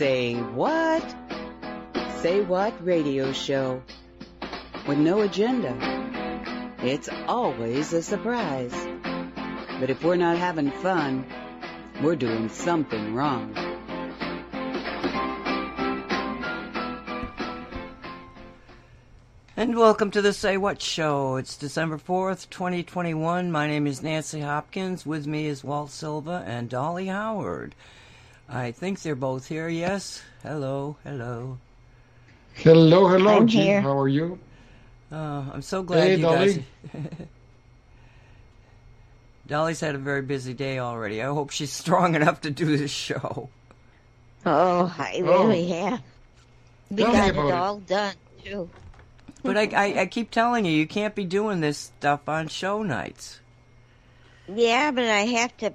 Say what? Say what radio show with no agenda. It's always a surprise. But if we're not having fun, we're doing something wrong. And welcome to the Say What Show. It's December 4th, 2021. My name is Nancy Hopkins. With me is Walt Silva and Dolly Howard. I think they're both here, yes? Hello, hello. Hello, hello, I'm Jean. here. How are you? Uh, I'm so glad Hey, you Dolly. guys. Dolly's had a very busy day already. I hope she's strong enough to do this show. Oh, I Oh. really have. We Tell me got it about it. all done too. But I, I, I keep telling you, you can't be doing this stuff on show nights. Yeah, but I have to.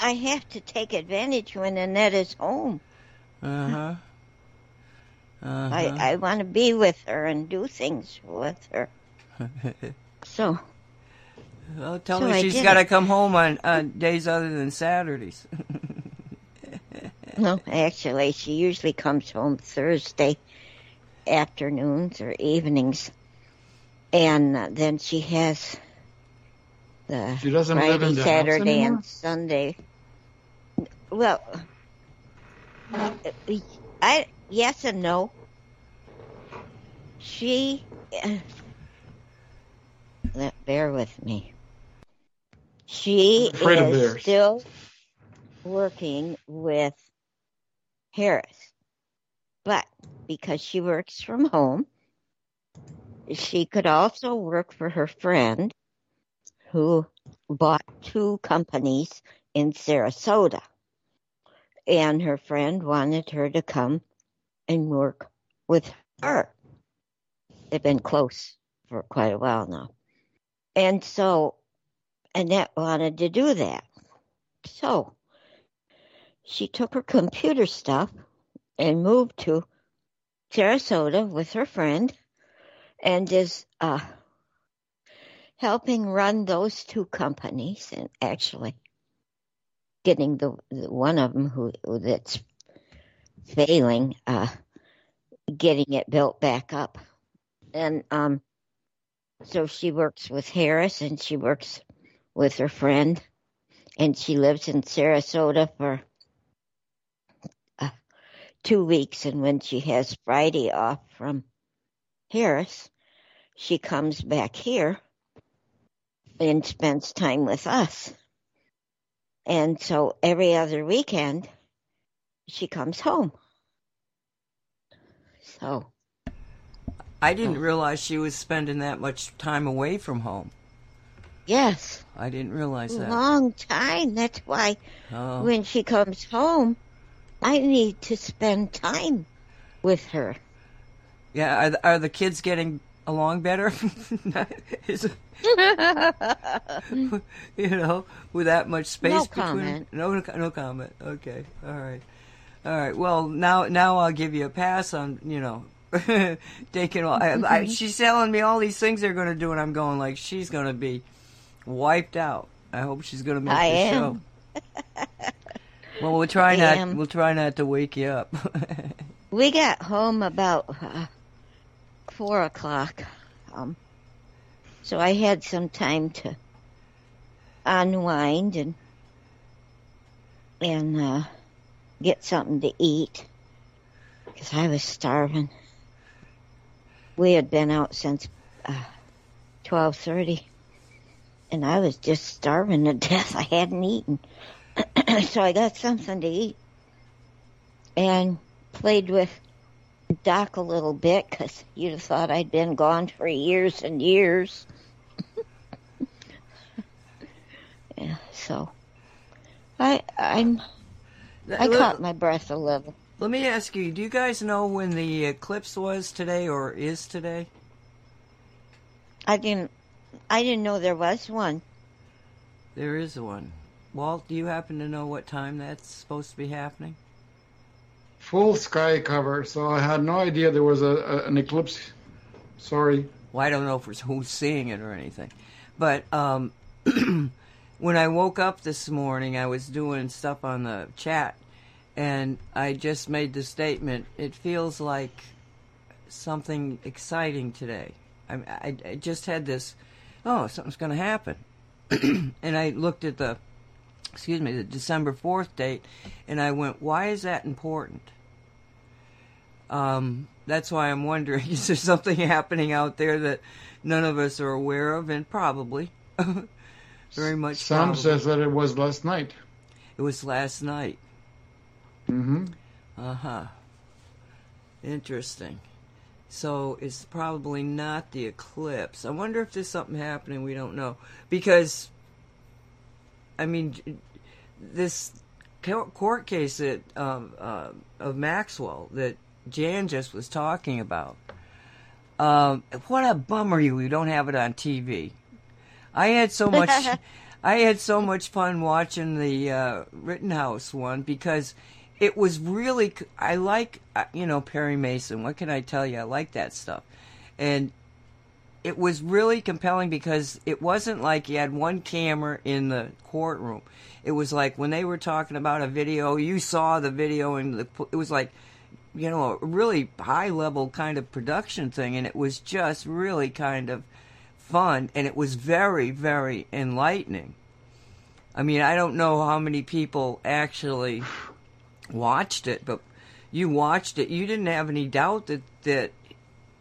I have to take advantage when Annette is home. Uh huh. Uh huh. I I want to be with her and do things with her. So well, tell So her I she's did got to come home on, on days other than Saturdays. no, actually, she usually comes home Thursday afternoons or evenings, and uh, then she has the She doesn't live Friday, in the Saturday, anymore? and Sunday. Well, I yes and no. She, uh, bear with me. She I'm afraid of is still working with Harris, but because she works from home, she could also work for her friend who bought two companies in Sarasota. And her friend wanted her to come and work with her. They've been close for quite a while now. And so Annette wanted to do that. So she took her computer stuff and moved to Sarasota with her friend and is uh, helping run those two companies and actually getting the, the one of them who who that's failing uh getting it built back up and um so she works with Harris and she works with her friend and she lives in Sarasota for uh, 2 weeks and when she has Friday off from Harris she comes back here and spends time with us. And so every other weekend, she comes home. So, I didn't realize she was spending that much time away from home. yes, I didn't realize that. long time. That's why Oh. when she comes home, I need to spend time with her. Yeah, are the, are the kids getting along better? You know, with that much space No between. comment. No, no comment. Okay, all right, all right. Well, now, now I'll give you a pass on, you know, taking. All, I, I, she's telling me all these things they're going to do, and I'm going like she's going to be wiped out. I hope she's going to make I the am. show. Well, we'll try I not. am. We'll try not to wake you up. We got home about uh, four o'clock, um, so I had some time to unwind and and uh, get something to eat. Because I was starving. We had been out since uh, twelve thirty, and I was just starving to death. I hadn't eaten, so I got something to eat. And played with Doc a little bit because you'd have thought I'd been gone for years and years. yeah, so I I'm I caught my breath a little. Let me ask you: Do you guys know when the eclipse was today or is today? I didn't I didn't know there was one. There is one. Walt, do you happen to know what time that's supposed to be happening? Full sky cover, so I had no idea there was a, a an eclipse. Sorry. Well, I don't know if it's who's seeing it or anything, but um, when I woke up this morning, I was doing stuff on the chat, and I just made the statement. It feels like something exciting today. I, I, I just had this. Oh, something's going to happen, and I looked at the, excuse me, the December fourth date, and I went, "Why is that important?" Um, that's why I'm wondering: is there something happening out there that none of us are aware of? And probably, very much. Sam probably. says that it was last night. it was last night. hmm Uh huh. Interesting. So it's probably not the eclipse. I wonder if there's something happening we don't know. Because, I mean, this court case that um, uh, of Maxwell that Jan just was talking about. Um, what a bummer you you don't have it on TV. I had so much I had so much fun watching the uh, Rittenhouse one because it was really I like uh, you know Perry Mason. What can I tell you? I like that stuff, and it was really compelling because it wasn't like you had one camera in the courtroom. It was like when they were talking about a video, you saw the video, and the, it was like you know a really high level kind of production thing, and it was just really kind of fun, and it was very very enlightening. I mean, I don't know how many people actually watched it, but you watched it. You didn't have any doubt that that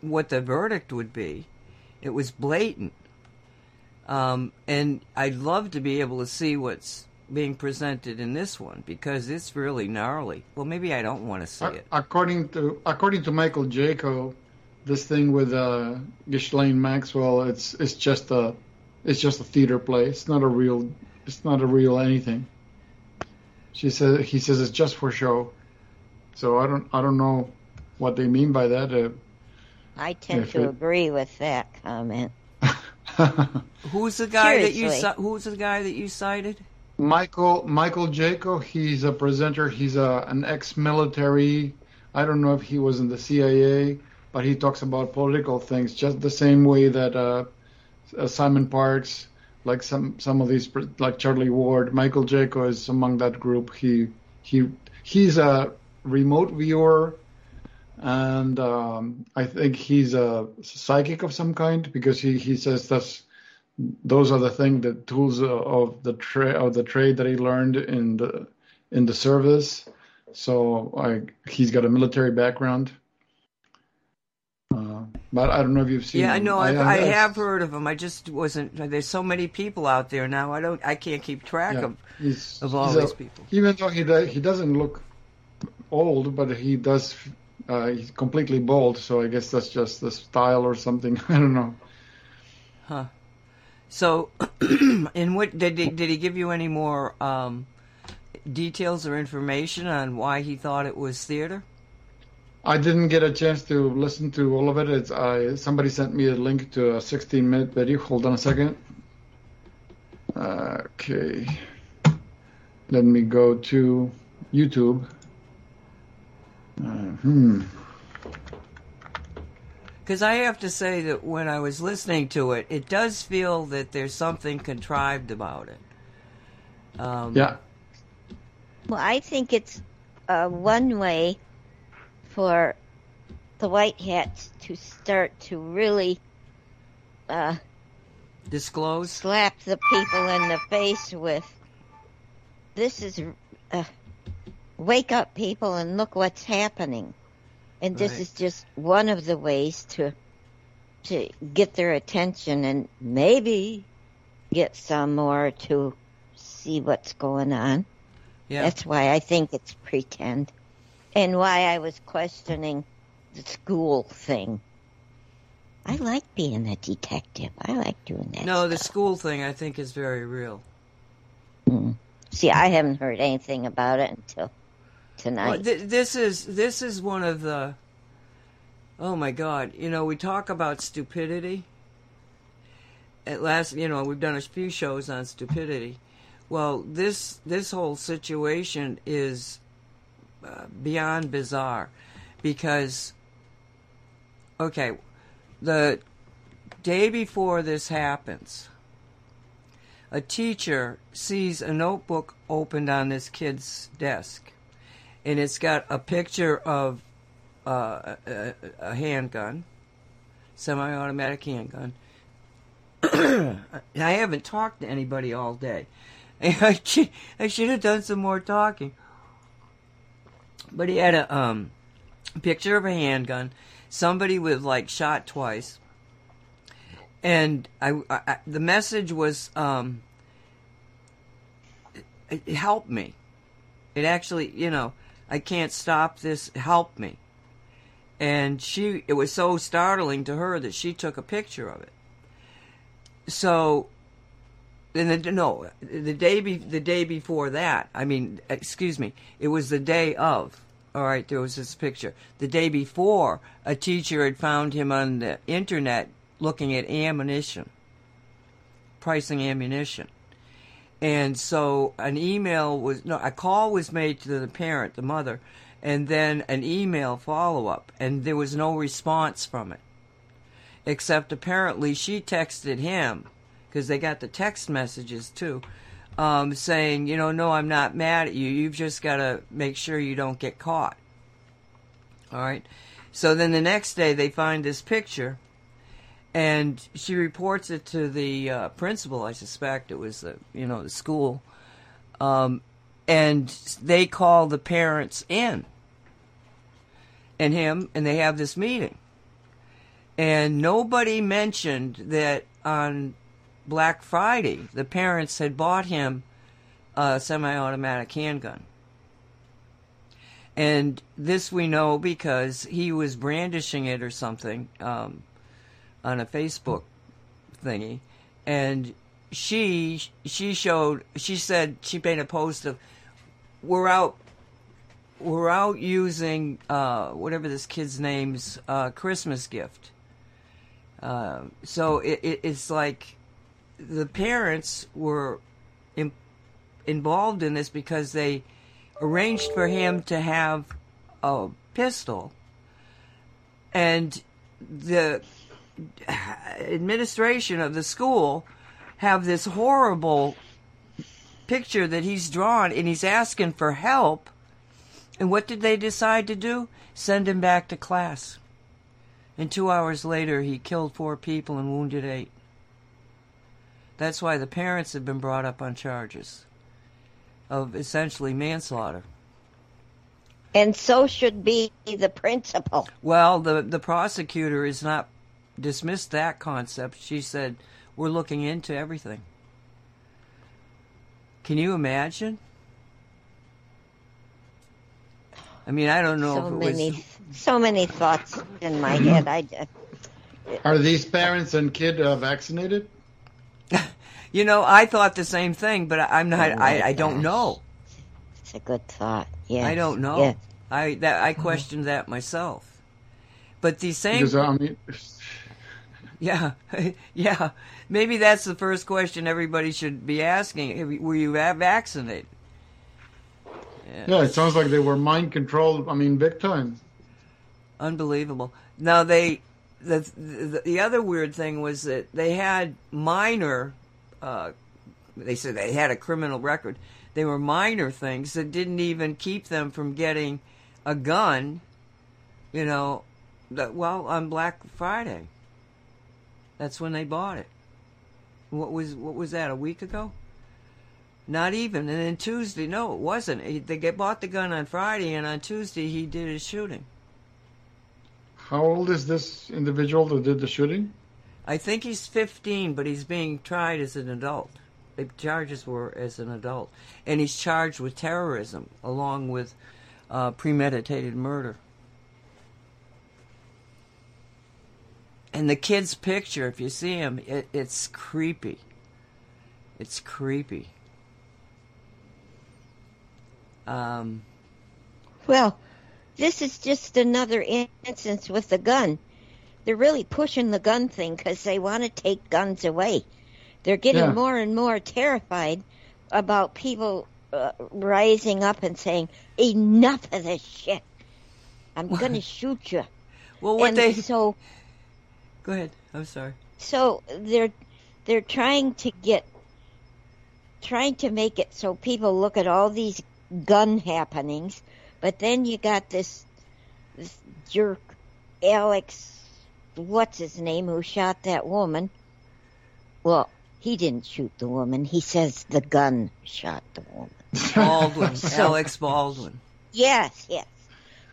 what the verdict would be. It was blatant. Um, and I'd love to be able to see what's being presented in this one because it's really gnarly. Well, maybe I don't want to see A- it. According to according to Michael Jaco, this thing with uh, Ghislaine Maxwell, it's it's just a it's just a theater play. It's not a real it's not a real anything. She says he says it's just for show. So I don't I don't know what they mean by that. Uh, I tend to it- agree with that comment. Who's the guy that you Who's the guy that you cited? Michael Michael Jaco, he's a presenter. He's a an ex-military. I don't know if he was in the CIA, but he talks about political things just the same way that uh, uh, Simon Parkes, like some some of these, like Charlie Ward. Michael Jaco is among that group. He he he's a remote viewer, and um, I think he's a psychic of some kind because he he says that's those are the thing the tools of the trade of the trade that he learned in the in the service so I he's got a military background uh, but I don't know if you've seen Yeah, I him. know. I, I have heard of him. I just wasn't. There's so many people out there now. I don't. I can't keep track yeah, of of all these people. even though he he doesn't look old but he does uh, he's completely bald so I guess that's just the style or something I don't know Huh. So, in what did he, did he give you any more um, details or information on why he thought it was theater? I didn't get a chance to listen to all of it. It's I somebody sent me a link to a 16 minute video. Hold on a second. Okay. Let me go to YouTube. Uh, hmm. Because I have to say that when I was listening to it, it does feel that there's something contrived about it. Um, Yeah. Well, I think it's uh, one way for the white hats to start to really uh, Disclose. slap the people in the face with this is uh, wake up people and look what's happening and this Right. is just one of the ways to to get their attention and maybe get some more to see what's going on Yeah. that's why i think it's pretend and why i was questioning the school thing i like being a detective i like doing that No, the school thing I think is very real. Mm. See, I haven't heard anything about it until Well, th- this is this is one of the. Oh my God! You know, we talk about stupidity. At last, you know, we've done a few shows on stupidity. Well, this this whole situation is uh, beyond bizarre, because. Okay, the day before this happens, a teacher sees a notebook opened on this kid's desk and it's got a picture of uh, a, a handgun, semi-automatic handgun. I haven't talked to anybody all day. I should, I should have done some more talking. But he had a um, picture of a handgun, somebody with like shot twice, and I, I the message was um, helped me. It actually, you know, I can't stop this. Help me. And she, it was so startling to her that she took a picture of it. So, then the, no, the day be, the day before that. I mean, excuse me. It was the day of. All right, there was this picture. The day before, a teacher had found him on the internet looking at ammunition, pricing ammunition. And so an email was, no, a call was made to the parent, the mother, and then an email follow up, and there was no response from it. Except apparently she texted him, because they got the text messages too, um, saying, you know, no, I'm not mad at you. You've just got to make sure you don't get caught. All right. So then the next day they find this picture, and she reports it to the uh, principal. I suspect it was the you know the school, um, and they call the parents in, and him, and they have this meeting, and nobody mentioned that on Black Friday the parents had bought him a semi-automatic handgun. And this we know because he was brandishing it or something. Um, on a Facebook thingy, and she she showed she said she made a post of we're out we're out using uh, whatever this kid's name's uh, Christmas gift. Uh, so it, it, it's like the parents were in, involved in this because they arranged for him to have a pistol, and the administration of the school have this horrible picture that he's drawn and he's asking for help. And what did they decide to do? Send him back to class. And two hours later, he killed four people and wounded eight. That's why the parents have been brought up on charges of essentially manslaughter. And so should be the principal. Well, the the prosecutor is not dismissed that concept. She said, We're looking into everything. Can you imagine? I mean, I don't know so if it many, was. So many thoughts in my head. I just, Are these parents and kid uh, vaccinated? You know, I thought the same thing, but I- I'm not. Oh, I, I don't know. it's a good thought. Yeah. I don't know. Yeah. I that I questioned that myself. But the same Because I mean, Yeah, yeah. Maybe that's the first question everybody should be asking. Were you va- vaccinated? yeah, it sounds like they were mind controlled. I mean, big time. Unbelievable. Now they, the, the the other weird thing was that they had minor. Uh, they said they had a criminal record. They were minor things that didn't even keep them from getting a gun. You know, that, well on Black Friday. That's when they bought it. What was what was that? A week ago? Not even. And then Tuesday, no, it wasn't. They get, bought the gun on Friday, and on Tuesday he did his shooting. How old is this individual that did the shooting? I think he's 15, but he's being tried as an adult. The charges were as an adult, and he's charged with terrorism along with uh, premeditated murder. And the kid's picture, if you see him, it, it's creepy. It's creepy. Um, Well, this is just another instance with the gun. They're really pushing the gun thing because they want to take guns away. They're getting Yeah. more and more terrified about people uh, rising up and saying, "Enough of this shit! I'm going to shoot you." well, what and they so go ahead. I'm sorry. so they're they're trying to get trying to make it so people look at all these gun happenings But then you got this this jerk Alex what's his name who shot that woman. Well, he didn't shoot the woman. He says the gun shot the woman. Baldwin, Alex Baldwin. Yes, yes.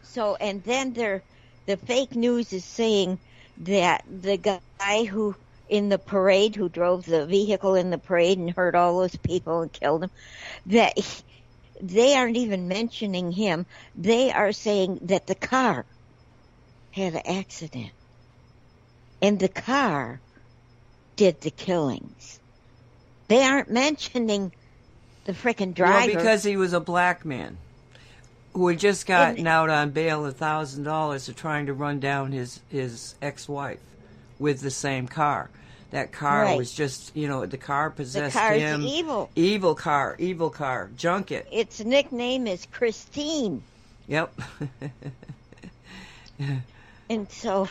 So and then there the fake news is saying that the guy who in the parade who drove the vehicle in the parade and hurt all those people and killed them that he, they aren't even mentioning him. They are saying that the car had an accident. And the car did the killings. They aren't mentioning the frickin' driver. Well, because he was a black man who had just gotten out on bail a thousand dollars for trying to run down his his ex-wife with the same car. That car Right. was just, you know, the car the possessed car's him. evil. Evil car, evil car, junk it. Its nickname is Christine. Yep. And so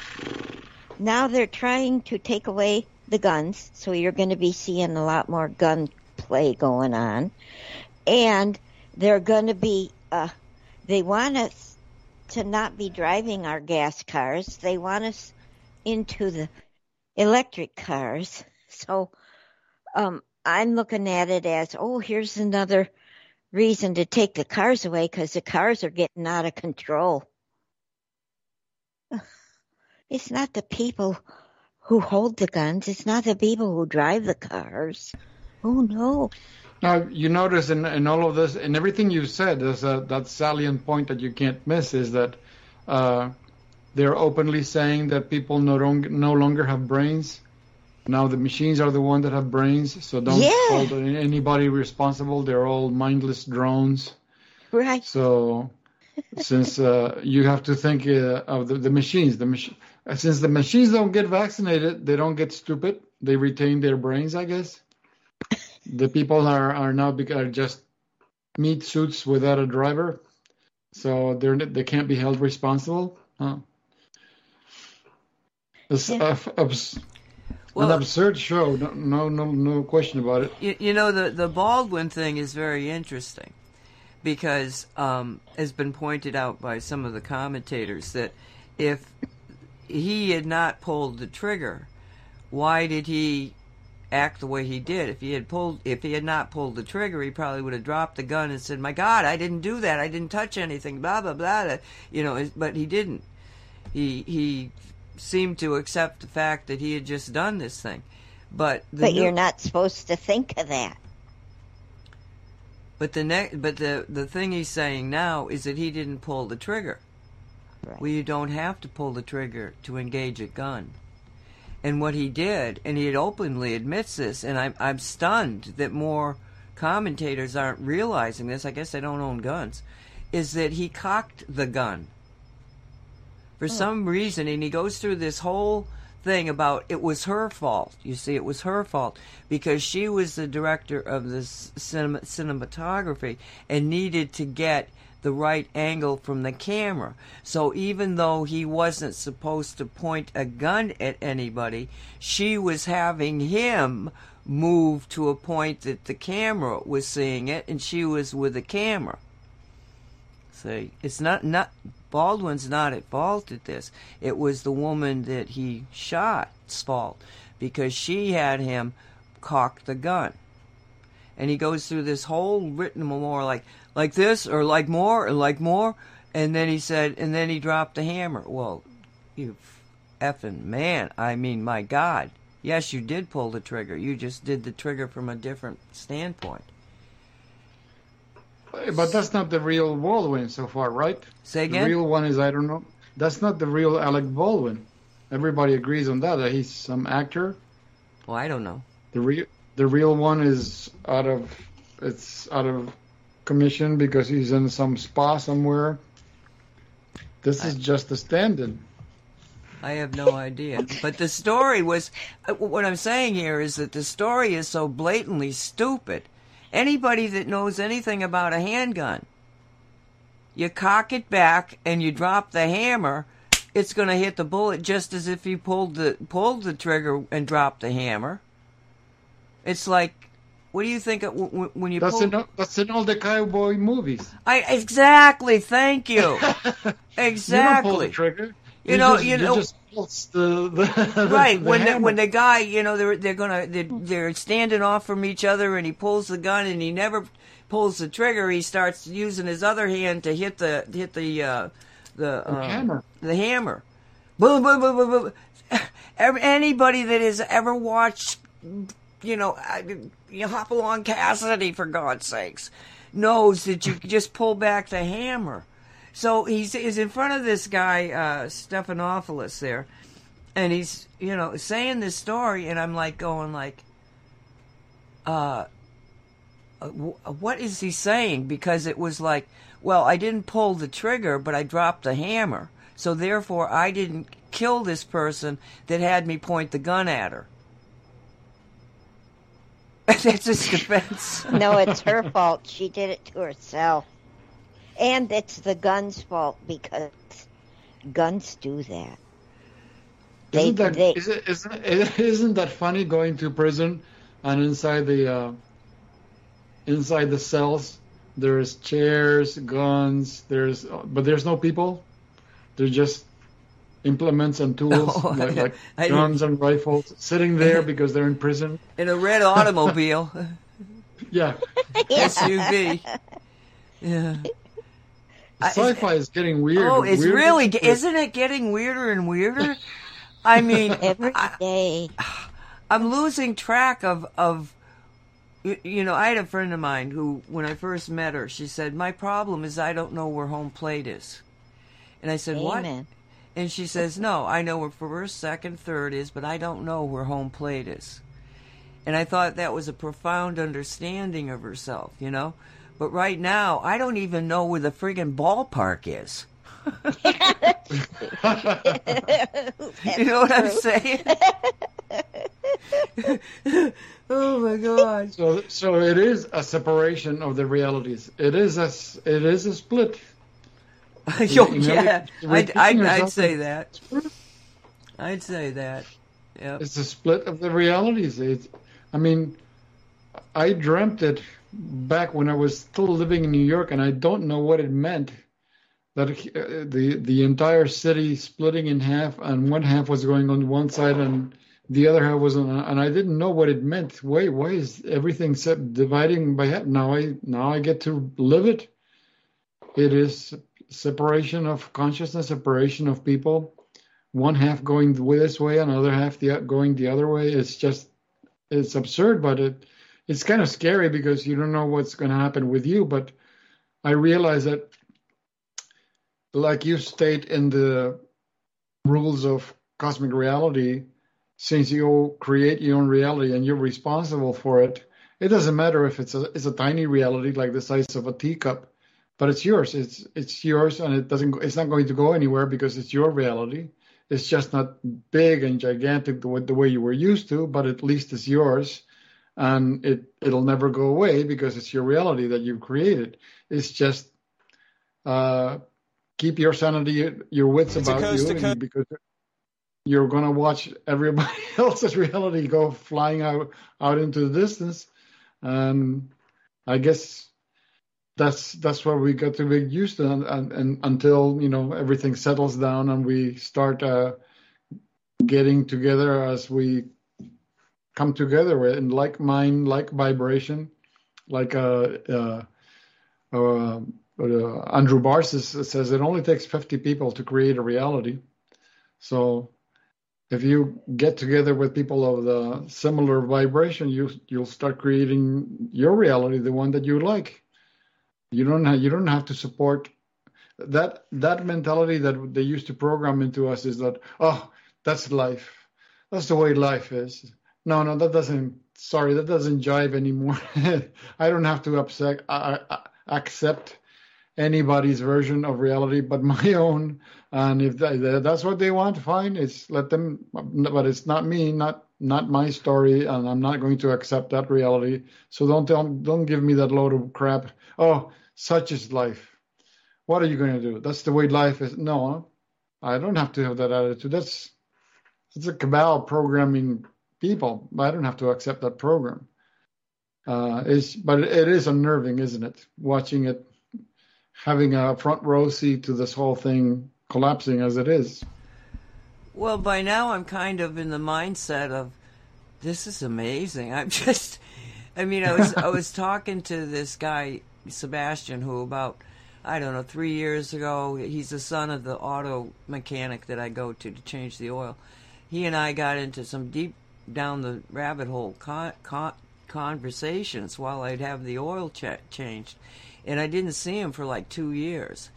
now they're trying to take away the guns, so you're going to be seeing a lot more gun play going on. And they're going to be, uh, they want us to not be driving our gas cars. They want us into the electric cars. So, um, I'm looking at it as, oh, here's another reason to take the cars away because the cars are getting out of control. It's not the people who hold the guns. It's not the people who drive the cars. Oh no. Now you notice in, in all of this, in everything you've said, there's a, that salient point that you can't miss is that uh, they're openly saying that people no, long, no longer have brains. Now the machines are the one that have brains, so don't Yeah. hold anybody responsible. They're all mindless drones. Right. So, since uh, you have to think uh, of the, the machines, the mach- since the machines don't get vaccinated, they don't get stupid. They retain their brains, I guess. The people are are now are just meat suits without a driver, so they're they can't be held responsible. Huh? It's Yeah. a- abs- Well- an absurd show. No, no, no, no question about it. You, you know the the Baldwin thing is very interesting because um, has been pointed out by some of the commentators that if he had not pulled the trigger, why did he act the way he did? If he had pulled, if he had not pulled the trigger, he probably would have dropped the gun and said, "My God, I didn't do that. I didn't touch anything." Blah blah blah. blah. You know, but he didn't. He he seemed to accept the fact that he had just done this thing. But the But new- you're not supposed to think of that. But the ne- but the the thing he's saying now is that he didn't pull the trigger. Right. Well, you don't have to pull the trigger to engage a gun. And what he did, and he openly admits this, and I'm I'm stunned that more commentators aren't realizing this. I guess they don't own guns. Is that he cocked the gun for hmm. some reason, and he goes through this whole thing about it was her fault. You see, it was her fault because she was the director of the cinema, cinematography and needed to get the right angle from the camera. So even though he wasn't supposed to point a gun at anybody, she was having him move to a point that the camera was seeing it and she was with the camera. See, it's not not Baldwin's not at fault at this. It was the woman that he shot's fault because she had him cock the gun. And he goes through this whole written memorial like like this or like more or like more and then he said and then he dropped the hammer. Well, you effing man, I mean my god. Yes, you did pull the trigger. You just did the trigger from a different standpoint. But that's not the real Baldwin so far, right? Say again The real one is I don't know. That's not the real Alec Baldwin. Everybody agrees on that. That he's some actor. well, I don't know. The real the real one is out of it's out of commission because he's in some spa somewhere. This is just a stand-in. I have no idea. But the story was uh, what I'm saying here is that the story is so blatantly stupid. Anybody that knows anything about a handgun, you cock it back and you drop the hammer, it's going to hit the bullet just as if you pulled the pulled the trigger and dropped the hammer. It's like What do you think of, when, when you That's pull? in all- that's in all the cowboy movies. I exactly. Thank you. exactly. You pull the trigger. You know- just, you know- just the, the right the when the, when the guy you know they're they're gonna they're, they're standing off from each other and he pulls the gun and he never pulls the trigger he starts using his other hand to hit the hit the uh the uh, hammer. the hammer boom boom boom boom boom anybody that has ever watched you know I- you Hopalong Cassidy for God's sakes. Knows that you just pull back the hammer. So he's is in front of this guy uh Stephanopoulos there and he's you know saying this story and i'm like going like uh uh, what is he saying? Because it was like well i didn't pull the trigger but i dropped the hammer. So therefore i didn't kill this person that had me point the gun at her that's his defense No, it's her fault. She did it to herself. And it's the gun's fault because guns do that. They, Isn't that they, is it, isn't, isn't that funny going to prison and inside the uh, inside the cells there's chairs, guns, there's but there's no people. There's just implements and tools Oh, like, like I didn't- guns and rifles sitting there because they're in prison. in a red automobile Yeah, suv yeah I- sci-fi is getting weird. Oh, it's weirder. really, isn't it getting weirder and weirder? I mean, every I, I'm losing track of, of, you, you know, I had a friend of mine who, when I first met her, she said, my problem is I don't know where home plate is. And I said, what? Amen. And she says, no, I know where first, second, third is, but I don't know where home plate is. And I thought that was a profound understanding of herself, you know? But right now, I don't even know where the friggin' ballpark is. You know what I'm saying? oh my god. So, so it is a separation of the realities. It is a, s- it is a split. Yo, You know, yeah, I'd, I'd, I'd say that. I'd say that. Yep. It's a split of the realities. It's, I mean, I dreamt it back when I was still living in New York, and I don't know what it meant. That uh, the the entire city splitting in half, and one half was going on one side, and the other half was on, and I didn't know what it meant. Wait, why is everything dividing by half? Now I now I get to live it. It is separation of consciousness, separation of people one half going this way, another half the going the other way. It's just it's absurd, but it it's kind of scary because you don't know what's going to happen with you. But I realize that, like you state in the rules of cosmic reality, since you create your own reality and you're responsible for it, it doesn't matter if it's a it's a tiny reality like the size of a teacup, but it's yours. It's it's yours, and it doesn't. It's not going to go anywhere because it's your reality. It's just not big and gigantic the way, the way you were used to, but at least it's yours, and it it'll never go away because it's your reality that you've created. It's just uh, keep your sanity, your wits It's about you, to and because you're gonna watch everybody else's reality go flying out out into the distance, and I guess that's that's what we got to be used to, and, and, and until you know everything settles down and we start uh, getting together as we come together in like mind, like vibration, like uh, uh, uh, uh, Andrew Bars says it only takes 50 people to create a reality. So if you get together with people of the similar vibration, you you'll start creating your reality, the one that you like. You don't have, you don't have to support that that mentality that they used to program into us is that oh that's life, that's the way life is. No, no, that doesn't. Sorry, that doesn't jive anymore. I don't have to upset, accept anybody's version of reality but my own. And if that, that's what they want, fine. It's let them, but it's not me, not not my story, and I'm not going to accept that reality. So don't tell, don't give me that load of crap. Oh, such is life. What are you going to do? That's the way life is. No, I don't have to have that attitude. That's it's a cabal programming people. I don't have to accept that program. Uh, is but it is unnerving, isn't it? Watching it, having a front row seat to this whole thing collapsing as it is. Well, by now I'm kind of in the mindset of this is amazing. I'm just I mean, I was I was talking to this guy Sebastian who about I don't know, 3 years ago, he's the son of the auto mechanic that I go to to change the oil. He and I got into some deep down the rabbit hole con- con- conversations while I'd have the oil ch- changed. And I didn't see him for like 2 years.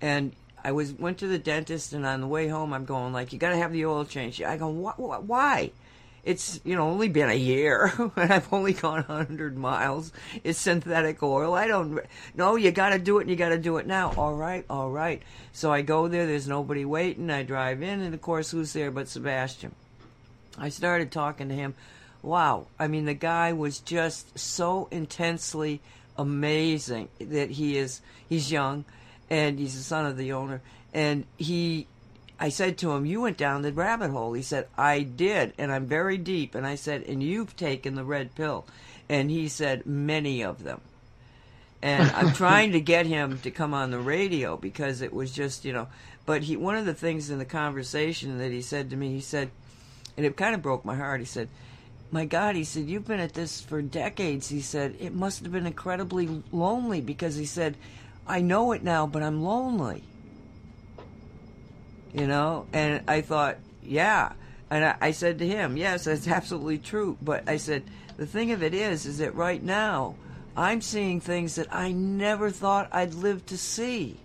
And I was went to the dentist, and on the way home, I'm going like, "You got to have the oil changed." I go, "Why?" It's you know only been a year, and I've only gone 100 miles. It's synthetic oil. I don't. No, you got to do it, and you got to do it now. All right, all right. So I go there. There's nobody waiting. I drive in, and of course, who's there but Sebastian? I started talking to him. Wow, I mean, the guy was just so intensely amazing that he is. He's young and he's the son of the owner. And he, I said to him, "You went down the rabbit hole." He said, "I did, and I'm very deep." And I said, "And you've taken the red pill?" And he said, "Many of them." And I'm trying to get him to come on the radio because it was just, you know. But he, one of the things in the conversation that he said to me, he said, and it kind of broke my heart. He said, my God, he said, you've been at this for decades. He said, it must have been incredibly lonely because he said, I know it now, but I'm lonely. You know? And I thought, yeah. And I, I said to him, yes, that's absolutely true. But I said, the thing of it is, is that right now, I'm seeing things that I never thought I'd live to see.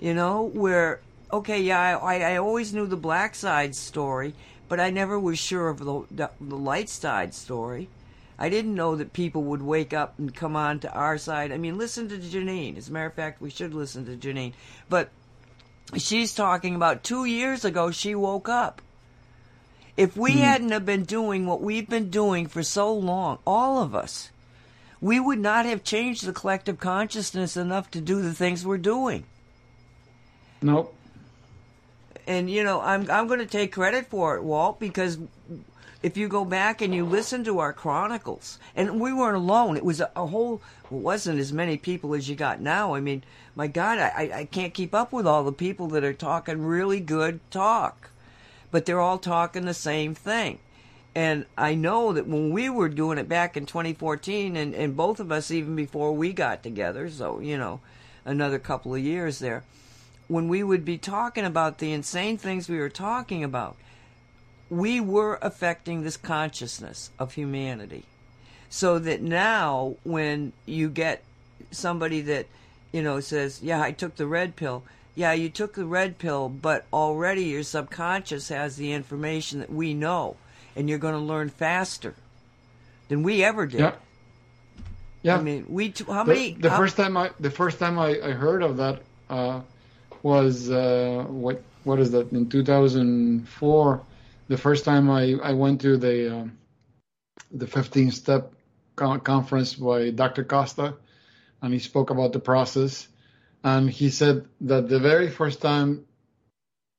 You know, where, okay, yeah, I, I always knew the black side story, but I never was sure of the, the, the light side story. I didn't know that people would wake up and come on to our side. I mean, listen to Janine. As a matter of fact, we should listen to Janine. But she's talking about two years ago she woke up. If we mm. hadn't have been doing what we've been doing for so long, all of us, we would not have changed the collective consciousness enough to do the things we're doing. Nope. And you know, I'm I'm going to take credit for it, Walt, because if you go back and you listen to our chronicles, and we weren't alone. It was a, a whole. It wasn't as many people as you got now. I mean, my God, I, I can't keep up with all the people that are talking really good talk, but they're all talking the same thing. And I know that when we were doing it back in 2014, and, and both of us even before we got together, so you know, another couple of years there, when we would be talking about the insane things we were talking about we were affecting this consciousness of humanity. So that now, when you get somebody that, you know, says, Yeah, I took the red pill. Yeah, you took the red pill, but already your subconscious has the information that we know, and you're going to learn faster than we ever did. Yeah. Yeah. I mean, we t- how the, many? The how, first time I the first time I, I heard of that uh, was uh, what what is that in 2004 the first time I, I went to the um, the 15 step con- conference by Dr. Costa, and he spoke about the process, and he said that the very first time,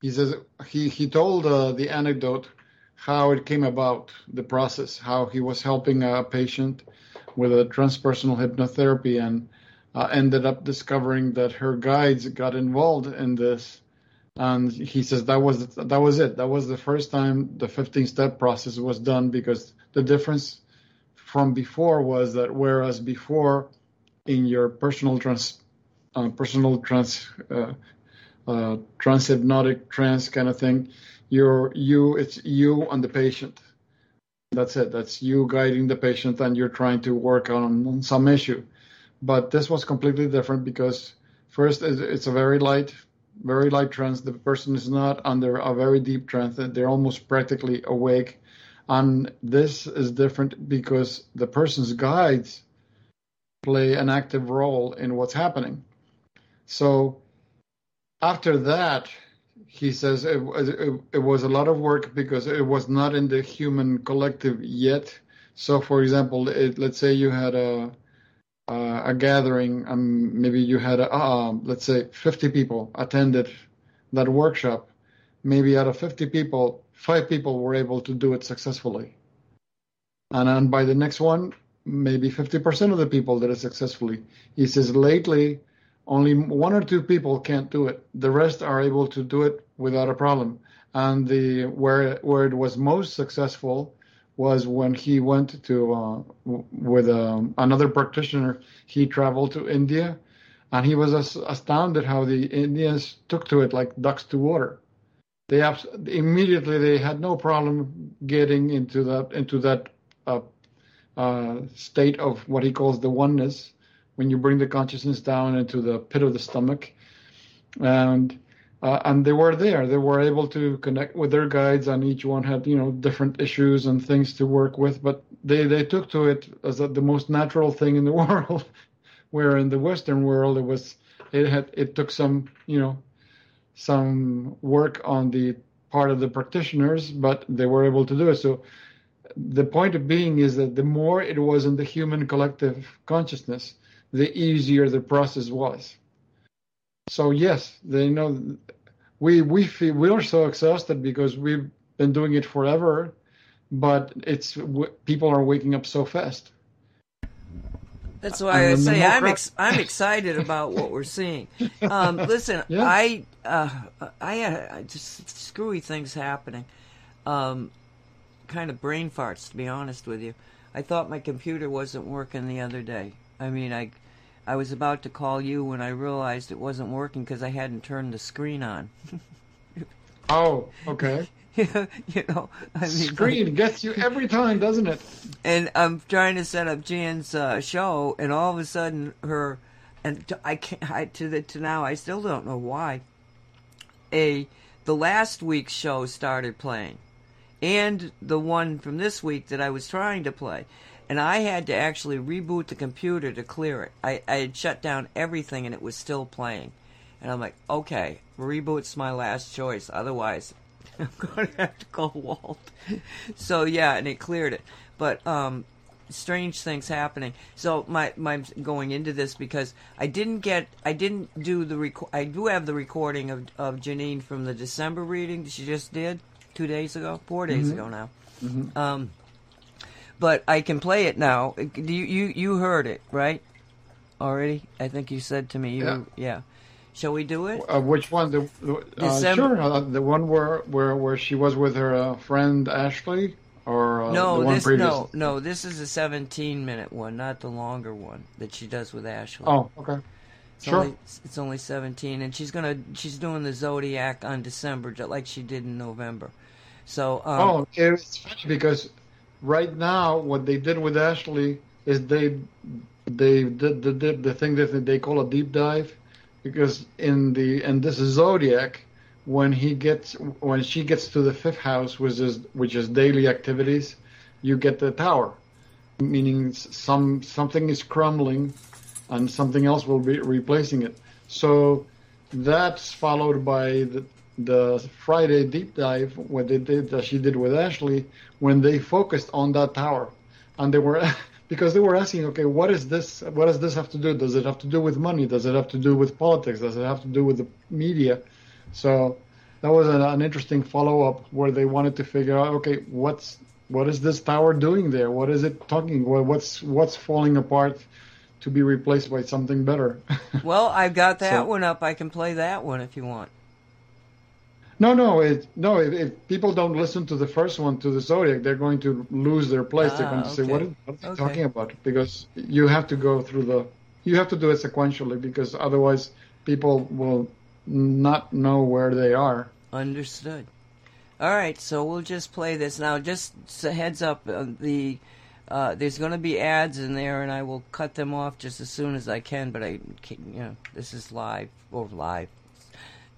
he says he he told uh, the anecdote how it came about the process, how he was helping a patient with a transpersonal hypnotherapy and uh, ended up discovering that her guides got involved in this and he says that was that was it. That was the first time the 15 step process was done because the difference from before was that whereas before in your personal trans uh, personal trans uh, uh, trans hypnotic trance kind of thing, you're you it's you and the patient. That's it. That's you guiding the patient and you're trying to work on, on some issue. But this was completely different because first it's a very light very light trance. The person is not under a very deep trance. They're almost practically awake. And this is different because the person's guides play an active role in what's happening. So after that, he says it, it, it, was a lot of work because it was not in the human collective yet. So, for example, it, let's say you had a uh, a gathering, um, maybe you had, a, uh, let's say, 50 people attended that workshop. Maybe out of 50 people, five people were able to do it successfully. And then by the next one, maybe 50% of the people did it successfully. He says lately, only one or two people can't do it. The rest are able to do it without a problem. And the where where it was most successful was when he went to uh, with um, another practitioner. He traveled to India, and he was astounded how the Indians took to it like ducks to water. They abs- immediately they had no problem getting into that into that uh, uh, state of what he calls the oneness, when you bring the consciousness down into the pit of the stomach, and uh, and they were there. They were able to connect with their guides, and each one had you know different issues and things to work with. But they they took to it as a, the most natural thing in the world, where in the Western world it was it had it took some you know some work on the part of the practitioners, but they were able to do it. So the point of being is that the more it was in the human collective consciousness, the easier the process was. So yes, they know we we feel we are so exhausted because we've been doing it forever, but it's people are waking up so fast. That's why I, I say I'm ex- I'm excited about what we're seeing. Um, listen, yeah. I uh, I had just screwy things happening. Um, kind of brain farts, to be honest with you. I thought my computer wasn't working the other day. I mean, I, I was about to call you when I realized it wasn't working because I hadn't turned the screen on. oh, okay. you know, I mean, screen like, gets you every time, doesn't it? And I'm trying to set up Jan's uh, show, and all of a sudden, her, and I can't. I, to the to now, I still don't know why. A the last week's show started playing and the one from this week that I was trying to play. And I had to actually reboot the computer to clear it. I, I had shut down everything and it was still playing. And I'm like, okay, reboot's my last choice. Otherwise, I'm going to have to call Walt. so yeah, and it cleared it. But um, strange things happening. So my my going into this because I didn't get I didn't do the record. I do have the recording of of Janine from the December reading she just did two days ago, four days mm-hmm. ago now. Mm-hmm. Um, but I can play it now. You you you heard it right already? I think you said to me. You, yeah. yeah. Shall we do it? Uh, which one? The, uh, sure. Uh, the one where where where she was with her uh, friend Ashley, or uh, no? this previous? no no. This is a 17 minute one, not the longer one that she does with Ashley. Oh, okay. It's sure. Only, it's only 17, and she's gonna she's doing the zodiac on December, just like she did in November. So um, oh, it's funny because right now what they did with Ashley is they they did the, the, the thing that they call a deep dive because in the and this is zodiac when he gets when she gets to the fifth house which is which is daily activities you get the tower meaning some something is crumbling and something else will be replacing it. So that's followed by the the Friday deep dive, what they did, that she did with Ashley, when they focused on that tower, and they were because they were asking, okay, what is this? What does this have to do? Does it have to do with money? Does it have to do with politics? Does it have to do with the media? So that was an, an interesting follow up where they wanted to figure out, okay, what's what is this tower doing there? What is it talking? What's what's falling apart? To be replaced by something better. well, I've got that so, one up. I can play that one if you want. No, no, it, no. If, if, people don't listen to the first one, to the zodiac, they're going to lose their place. Ah, they're going to okay. say, "What, is, what are you okay. talking about?" Because you have to go through the, you have to do it sequentially because otherwise people will not know where they are. Understood. All right, so we'll just play this now. Just a heads up, uh, the uh, there's going to be ads in there, and I will cut them off just as soon as I can. But I, you know, this is live or live.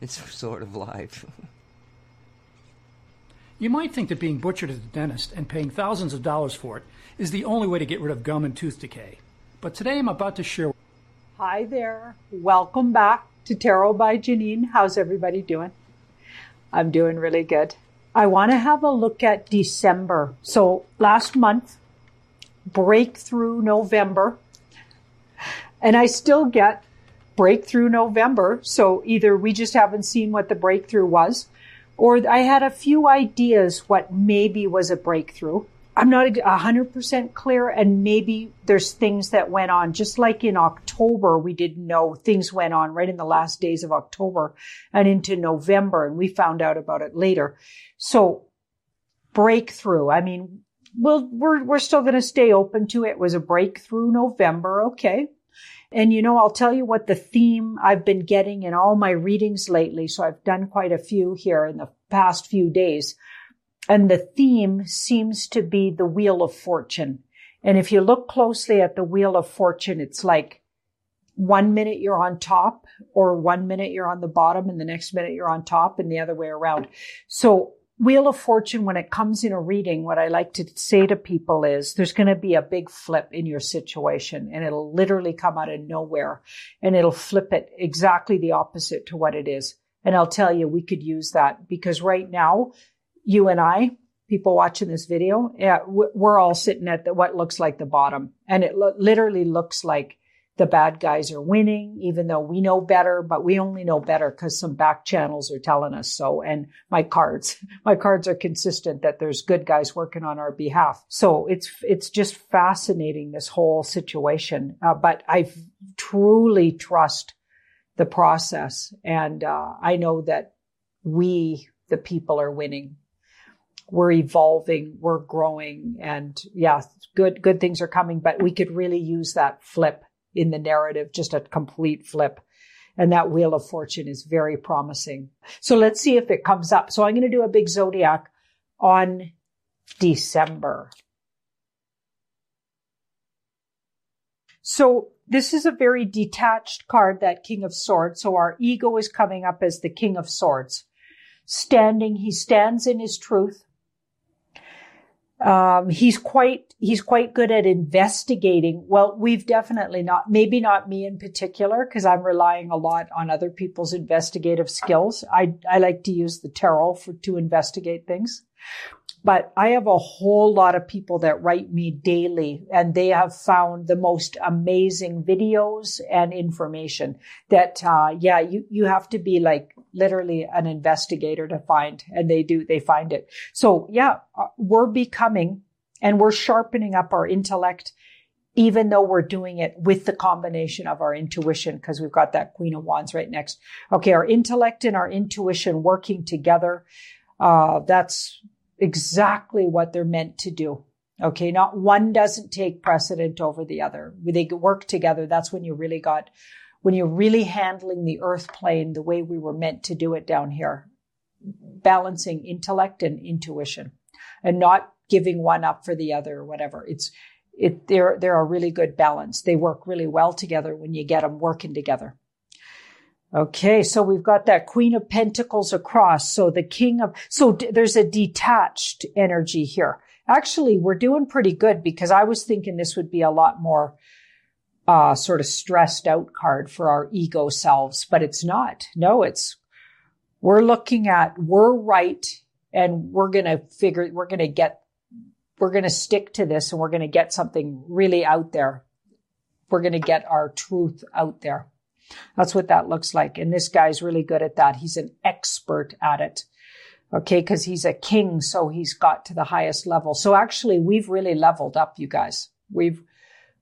It's sort of live. You might think that being butchered at the dentist and paying thousands of dollars for it is the only way to get rid of gum and tooth decay. But today I'm about to share. Hi there. Welcome back to Tarot by Janine. How's everybody doing? I'm doing really good. I want to have a look at December. So last month, breakthrough November, and I still get breakthrough November. So either we just haven't seen what the breakthrough was, or I had a few ideas what maybe was a breakthrough. I'm not 100% clear, and maybe there's things that went on, just like in October, we didn't know things went on right in the last days of October and into November, and we found out about it later. So, breakthrough. I mean, we'll, we're, we're still going to stay open to it. it. was a breakthrough November. Okay. And you know, I'll tell you what the theme I've been getting in all my readings lately. So I've done quite a few here in the past few days and the theme seems to be the Wheel of Fortune. And if you look closely at the Wheel of Fortune, it's like one minute you're on top or one minute you're on the bottom and the next minute you're on top and the other way around. So Wheel of Fortune, when it comes in a reading, what I like to say to people is there's going to be a big flip in your situation and it'll literally come out of nowhere and it'll flip it exactly the opposite to what it is. And I'll tell you, we could use that because right now you and I, people watching this video, yeah, we're all sitting at the, what looks like the bottom. And it lo- literally looks like the bad guys are winning, even though we know better, but we only know better because some back channels are telling us so. And my cards, my cards are consistent that there's good guys working on our behalf. So it's, it's just fascinating, this whole situation. Uh, but I truly trust the process. And, uh, I know that we, the people are winning we're evolving, we're growing, and yeah, good good things are coming. But we could really use that flip in the narrative, just a complete flip. And that wheel of fortune is very promising. So let's see if it comes up. So I'm going to do a big zodiac on December. So this is a very detached card, that King of Swords. So our ego is coming up as the King of Swords. Standing, he stands in his truth. Um, he's quite he's quite good at investigating. Well, we've definitely not, maybe not me in particular, because I'm relying a lot on other people's investigative skills. I I like to use the tarot for to investigate things. But I have a whole lot of people that write me daily and they have found the most amazing videos and information that, uh, yeah, you, you have to be like literally an investigator to find and they do, they find it. So yeah, uh, we're becoming and we're sharpening up our intellect even though we're doing it with the combination of our intuition, because we've got that Queen of Wands right next. Okay, our intellect and our intuition working together. Uh, that's exactly what they're meant to do. Okay. Not one doesn't take precedent over the other. They work together. That's when you really got, when you're really handling the earth plane the way we were meant to do it down here, balancing intellect and intuition and not giving one up for the other or whatever. It's, it, they're, they're a really good balance. They work really well together when you get them working together. Okay, so we've got that Queen of Pentacles across. So the King of, so d- there's a detached energy here. Actually, we're doing pretty good because I was thinking this would be a lot more, uh, sort of stressed out card for our ego selves, but it's not. No, it's, we're looking at, we're right and we're going to figure, we're going to get, we're going to stick to this and we're going to get something really out there. We're going to get our truth out there. That's what that looks like. And this guy's really good at that. He's an expert at it. Okay. Cause he's a king. So he's got to the highest level. So actually we've really leveled up, you guys. We've,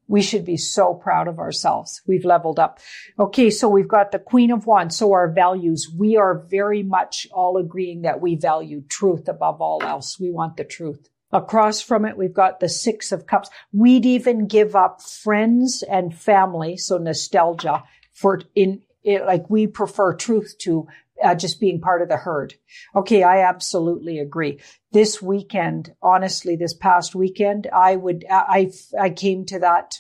we should be so proud of ourselves. We've leveled up. Okay. So we've got the queen of wands. So our values, we are very much all agreeing that we value truth above all else. We want the truth. Across from it, we've got the six of cups. We'd even give up friends and family. So nostalgia for in it, like we prefer truth to uh, just being part of the herd. Okay, I absolutely agree. This weekend, honestly, this past weekend, I would I I came to that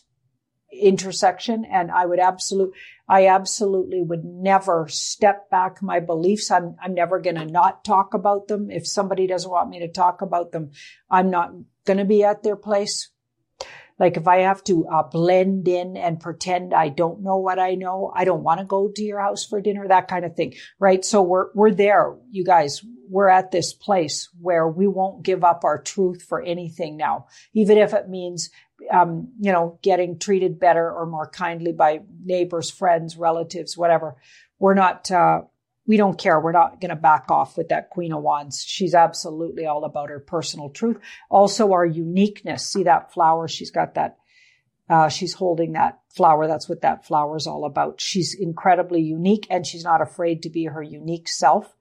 intersection and I would absolute I absolutely would never step back my beliefs. I'm I'm never going to not talk about them. If somebody doesn't want me to talk about them, I'm not going to be at their place. Like if I have to uh, blend in and pretend I don't know what I know, I don't want to go to your house for dinner, that kind of thing, right? So we're, we're there, you guys. We're at this place where we won't give up our truth for anything now, even if it means, um, you know, getting treated better or more kindly by neighbors, friends, relatives, whatever. We're not, uh, we don't care. We're not going to back off with that Queen of Wands. She's absolutely all about her personal truth. Also, our uniqueness. See that flower? She's got that. Uh, she's holding that flower. That's what that flower is all about. She's incredibly unique and she's not afraid to be her unique self.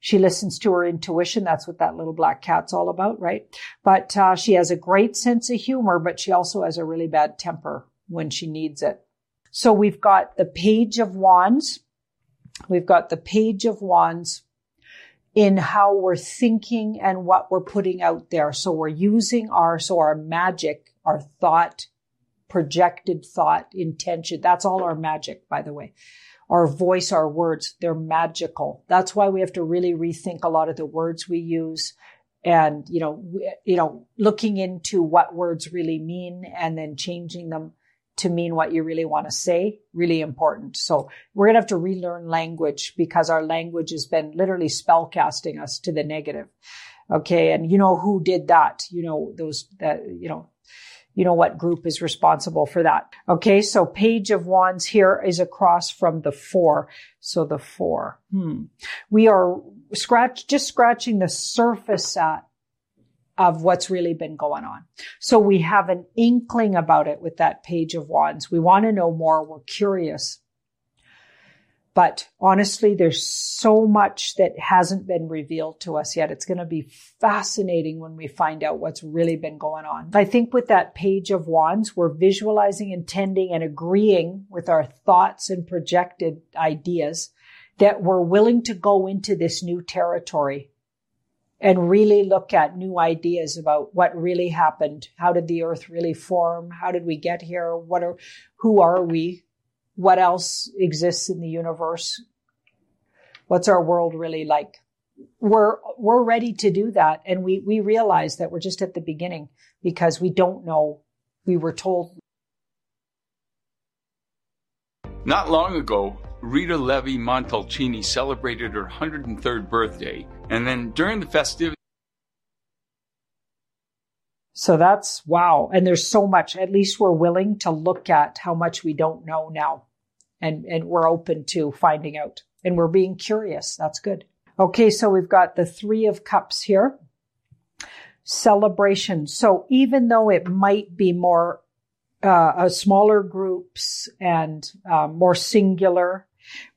She listens to her intuition. That's what that little black cat's all about, right? But uh, she has a great sense of humor, but she also has a really bad temper when she needs it. So we've got the Page of Wands. We've got the Page of Wands in how we're thinking and what we're putting out there. So we're using our, so our magic, our thought, projected thought, intention. That's all our magic, by the way. Our voice, our words, they're magical. That's why we have to really rethink a lot of the words we use and, you know, you know, looking into what words really mean and then changing them to mean what you really want to say, really important. So we're going to have to relearn language because our language has been literally spellcasting us to the negative. Okay. And you know who did that? You know, those that, you know, you know what group is responsible for that. Okay. So page of wands here is across from the four. So the four. Hmm. We are scratch, just scratching the surface at of what's really been going on. So we have an inkling about it with that page of wands. We want to know more. We're curious. But honestly, there's so much that hasn't been revealed to us yet. It's going to be fascinating when we find out what's really been going on. I think with that page of wands, we're visualizing, intending, and agreeing with our thoughts and projected ideas that we're willing to go into this new territory and really look at new ideas about what really happened. How did the earth really form? How did we get here? What are, who are we? What else exists in the universe? What's our world really like? We're, we're ready to do that. And we, we realize that we're just at the beginning because we don't know. We were told. Not long ago, Rita Levi Montalcini celebrated her 103rd birthday, and then during the festivities, so that's wow. And there's so much. At least we're willing to look at how much we don't know now. And, and we're open to finding out. And we're being curious. That's good. Okay. So we've got the three of cups here. Celebration. So even though it might be more, uh, smaller groups and uh, more singular,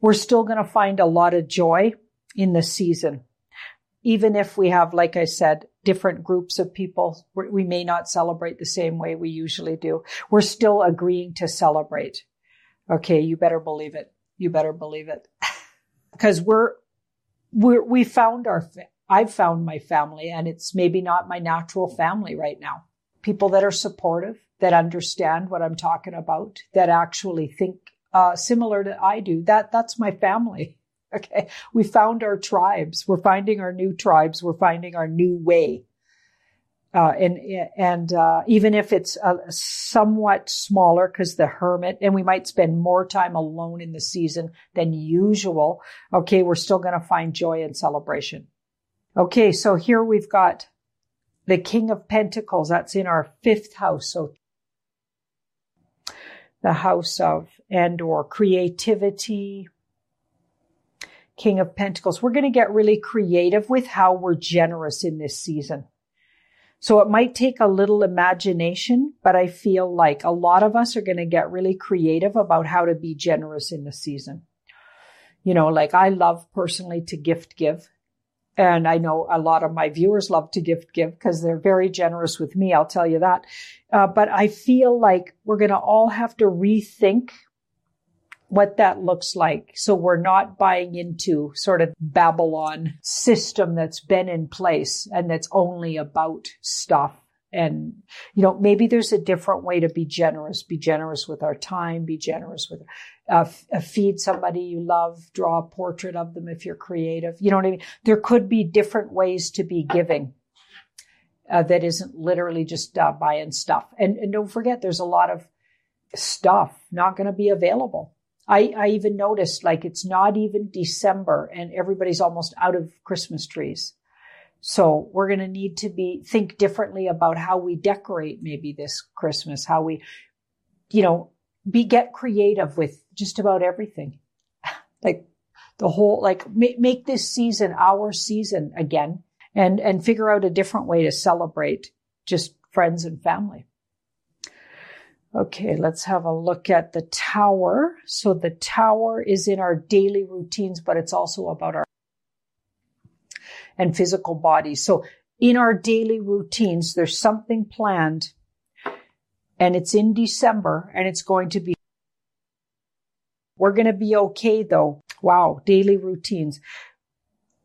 we're still going to find a lot of joy in the season. Even if we have, like I said, different groups of people, we may not celebrate the same way we usually do. We're still agreeing to celebrate. Okay. You better believe it. You better believe it. Because we're, we're, we found our, I've found my family and it's maybe not my natural family right now. People that are supportive, that understand what I'm talking about, that actually think uh, similar to I do. That that's my family. Okay, we found our tribes. We're finding our new tribes. We're finding our new way. Uh, and and uh, even if it's uh, somewhat smaller, because the hermit, and we might spend more time alone in the season than usual. Okay, we're still going to find joy and celebration. Okay, so here we've got the King of Pentacles. That's in our fifth house. So the house of and or creativity, King of Pentacles. We're going to get really creative with how we're generous in this season. So it might take a little imagination, but I feel like a lot of us are going to get really creative about how to be generous in the season. You know, like I love personally to gift give. And I know a lot of my viewers love to gift give because they're very generous with me. I'll tell you that. Uh, but I feel like we're going to all have to rethink what that looks like. So we're not buying into sort of Babylon system that's been in place and that's only about stuff. And, you know, maybe there's a different way to be generous, be generous with our time, be generous with, uh, uh, feed somebody you love, draw a portrait of them if you're creative. You know what I mean? There could be different ways to be giving. Uh, that isn't literally just uh, buying stuff. And, and don't forget, there's a lot of stuff not going to be available I, I even noticed like it's not even December and everybody's almost out of Christmas trees. So we're going to need to be, think differently about how we decorate maybe this Christmas, how we, you know, be, get creative with just about everything. like the whole, like make, make this season our season again and, and figure out a different way to celebrate just friends and family. Okay, let's have a look at the tower. So the tower is in our daily routines, but it's also about our and physical body. So in our daily routines, there's something planned and it's in December and it's going to be, we're going to be okay though. Wow. Daily routines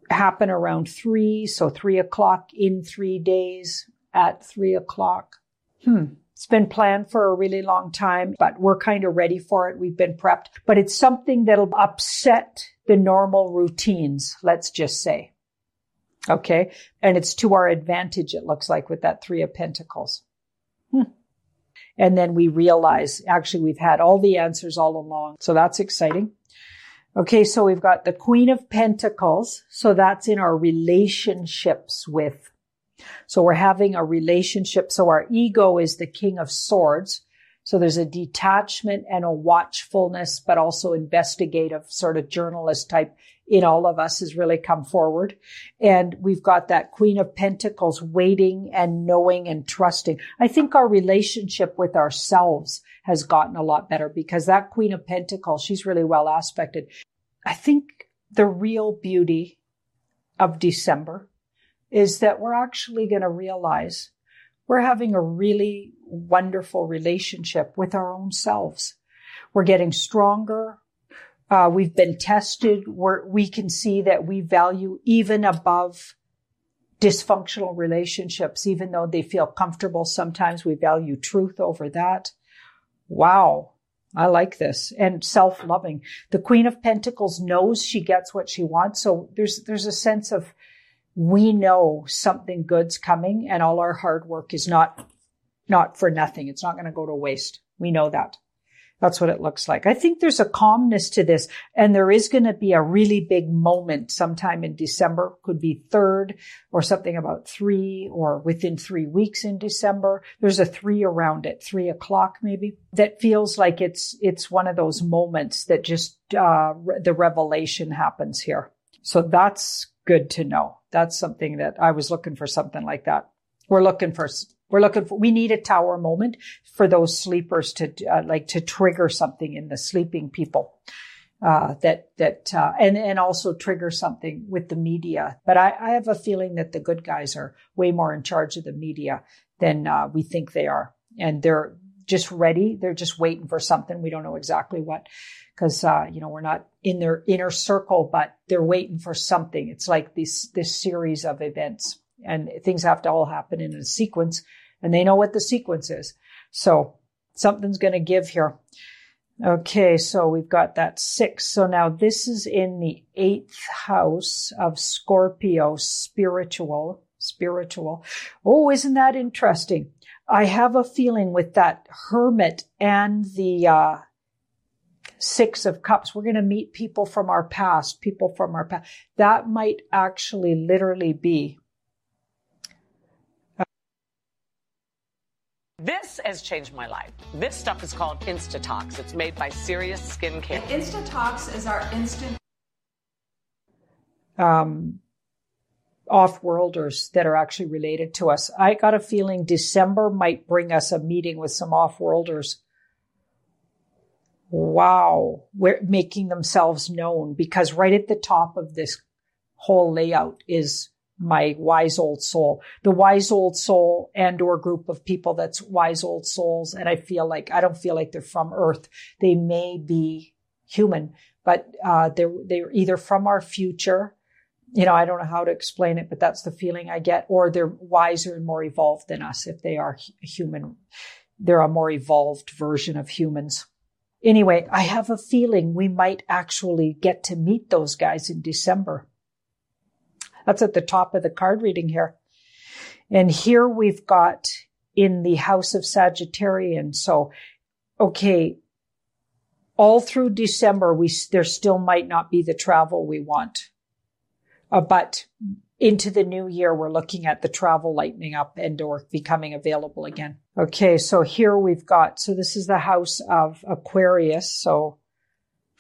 happen around three. So three o'clock in three days at three o'clock. Hmm. It's been planned for a really long time, but we're kind of ready for it. We've been prepped, but it's something that'll upset the normal routines. Let's just say. Okay. And it's to our advantage, it looks like, with that Three of Pentacles. Hmm. And then we realize actually we've had all the answers all along. So that's exciting. Okay. So we've got the Queen of Pentacles. So that's in our relationships with. So we're having a relationship. So our ego is the King of Swords. So there's a detachment and a watchfulness, but also investigative sort of journalist type in all of us has really come forward. And we've got that Queen of Pentacles waiting and knowing and trusting. I think our relationship with ourselves has gotten a lot better because that Queen of Pentacles, she's really well aspected. I think the real beauty of December is that we're actually going to realize we're having a really wonderful relationship with our own selves. We're getting stronger. Uh, we've been tested where we can see that we value even above dysfunctional relationships, even though they feel comfortable. Sometimes we value truth over that. Wow. I like this and self-loving. The Queen of Pentacles knows she gets what she wants. So there's, there's a sense of we know something good's coming and all our hard work is not, not for nothing. It's not going to go to waste. We know that. That's what it looks like. I think there's a calmness to this and there is going to be a really big moment sometime in December, could be third or something about three or within three weeks in December. There's a three around it, three o'clock maybe that feels like it's, it's one of those moments that just, uh, the revelation happens here. So that's good to know. That's something that I was looking for something like that. We're looking for we're looking for, we need a tower moment for those sleepers to, uh, like to trigger something in the sleeping people. Uh, that, that, uh, and, and also trigger something with the media. But I, I have a feeling that the good guys are way more in charge of the media than, uh, we think they are. And they're just ready. They're just waiting for something. We don't know exactly what because uh, you know we're not in their inner circle, but they're waiting for something. It's like this this series of events, and things have to all happen in a sequence and they know what the sequence is. So something's going to give here. Okay, so we've got that six. So now this is in the eighth house of Scorpio, spiritual, spiritual. Oh, isn't that interesting? I have a feeling with that hermit and the, uh, six of cups, we're going to meet people from our past, people from our past. That might actually literally be This has changed my life. This stuff is called Instatox. It's made by Serious Skincare. And Instatox is our instant um, off-worlders that are actually related to us. I got a feeling December might bring us a meeting with some off-worlders. Wow, we're making themselves known because right at the top of this whole layout is my wise old soul, the wise old soul and or group of people that's wise old souls. And I feel like, I don't feel like they're from earth. They may be human, but, uh, they're, they're either from our future. You know, I don't know how to explain it, but that's the feeling I get, or they're wiser and more evolved than us if they are human. They're a more evolved version of humans. Anyway, I have a feeling we might actually get to meet those guys in December. That's at the top of the card reading here. And here we've got in the house of Sagittarian. So, okay, all through December, we, there still might not be the travel we want. Uh, but into the new year, we're looking at the travel lightening up and or becoming available again. Okay. So here we've got, so this is the house of Aquarius. So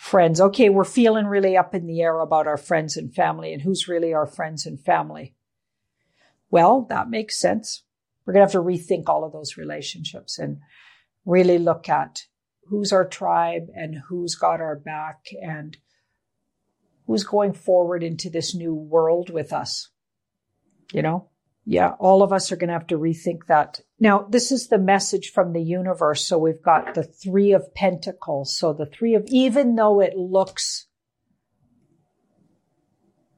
friends. Okay, we're feeling really up in the air about our friends and family and who's really our friends and family. Well, that makes sense. We're going to have to rethink all of those relationships and really look at who's our tribe and who's got our back and who's going forward into this new world with us. You know? Yeah, all of us are going to have to rethink that. Now, this is the message from the universe. So we've got the three of pentacles. So the three of, even though it looks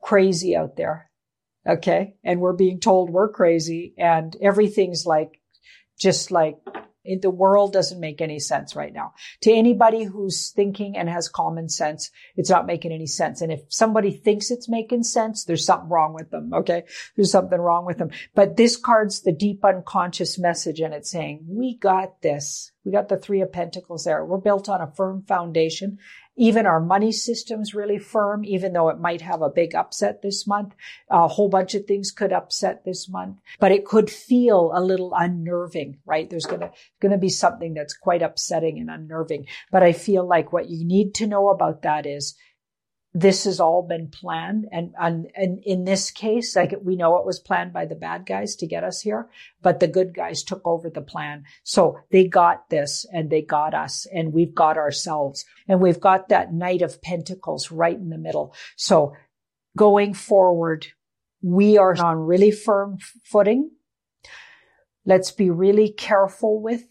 crazy out there, okay, and we're being told we're crazy and everything's like, just like the world doesn't make any sense right now. To anybody who's thinking and has common sense, it's not making any sense. And if somebody thinks it's making sense, there's something wrong with them. Okay. There's something wrong with them. But this card's the deep unconscious message and it's saying, we got this. We got the three of pentacles there. We're built on a firm foundation even our money system's really firm, even though it might have a big upset this month. A whole bunch of things could upset this month, but it could feel a little unnerving, right? There's gonna, gonna be something that's quite upsetting and unnerving. But I feel like what you need to know about that is this has all been planned. And, and, and in this case, like we know it was planned by the bad guys to get us here, but the good guys took over the plan. So they got this and they got us and we've got ourselves and we've got that knight of pentacles right in the middle. So going forward, we are on really firm footing. Let's be really careful with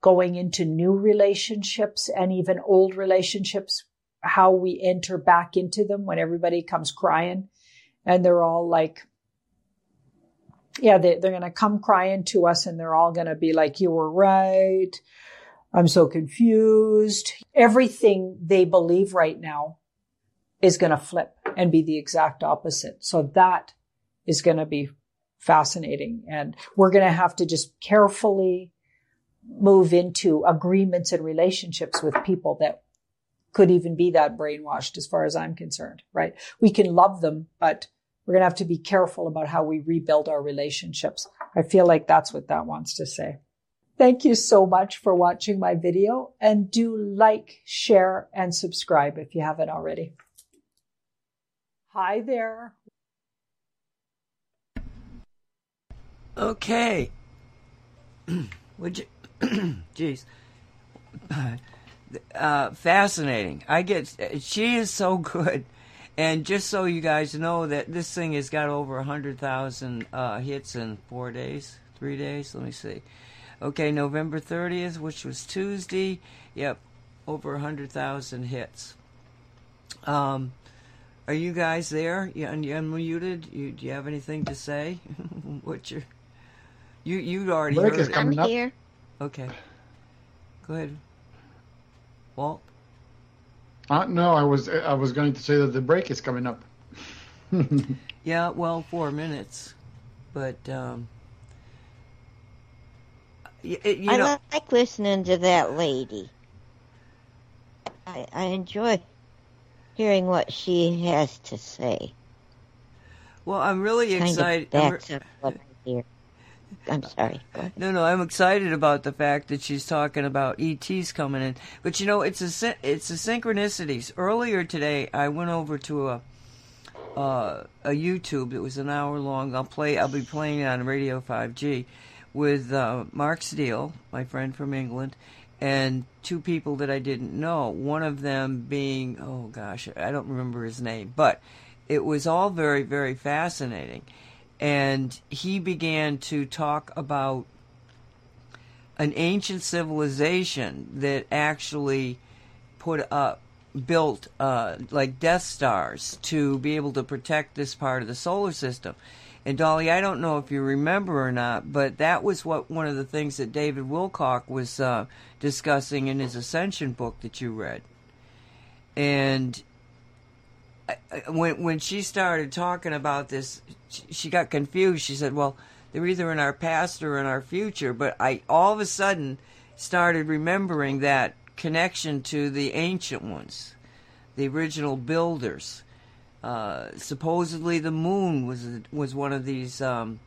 going into new relationships and even old relationships how we enter back into them when everybody comes crying and they're all like, yeah, they, they're going to come crying to us and they're all going to be like, you were right. I'm so confused. Everything they believe right now is going to flip and be the exact opposite. So that is going to be fascinating. And we're going to have to just carefully move into agreements and relationships with people that could even be that brainwashed as far as I'm concerned, right? We can love them, but we're going to have to be careful about how we rebuild our relationships. I feel like that's what that wants to say. Thank you so much for watching my video and do like, share, and subscribe if you haven't already. Hi there. Okay. Would you, jeez uh, fascinating. I get she is so good, and just so you guys know that this thing has got over a hundred thousand uh, hits in four days, three days. Let me see. Okay, November thirtieth, which was Tuesday. Yep, over a hundred thousand hits. Um, are you guys there? You, you unmuted? You, do you have anything to say? What's your you you already Break heard is it. coming I'm up. here. Okay, go ahead. Walt. Uh, no, I was I was going to say that the break is coming up. Yeah, well, four minutes, but um, y- it, you I know, like listening to that lady. I, I enjoy hearing what she has to say. well, I'm really Kind excited. of I'm re- what I hear. I'm sorry. No, no, I'm excited about the fact that she's talking about ETs coming in. But you know, it's a it's a synchronicities. Earlier today, I went over to a uh, a YouTube. It was an hour long. I'll play. I'll be playing it on Radio 5G with uh, Mark Steele, my friend from England, and two people that I didn't know. One of them being, oh gosh, I don't remember his name, but it was all very, very fascinating. And he began to talk about an ancient civilization that actually put up built uh, like Death Stars to be able to protect this part of the solar system. And Dolly, I don't know if you remember or not, but that was what one of the things that David Wilcock was uh, discussing in his Ascension book that you read. And when when she started talking about this, she, got confused. She said, "Well, they're either in our past or in our future." But I all of a sudden started remembering that connection to the ancient ones, the original builders. Uh, supposedly, the moon was was one of these. Um,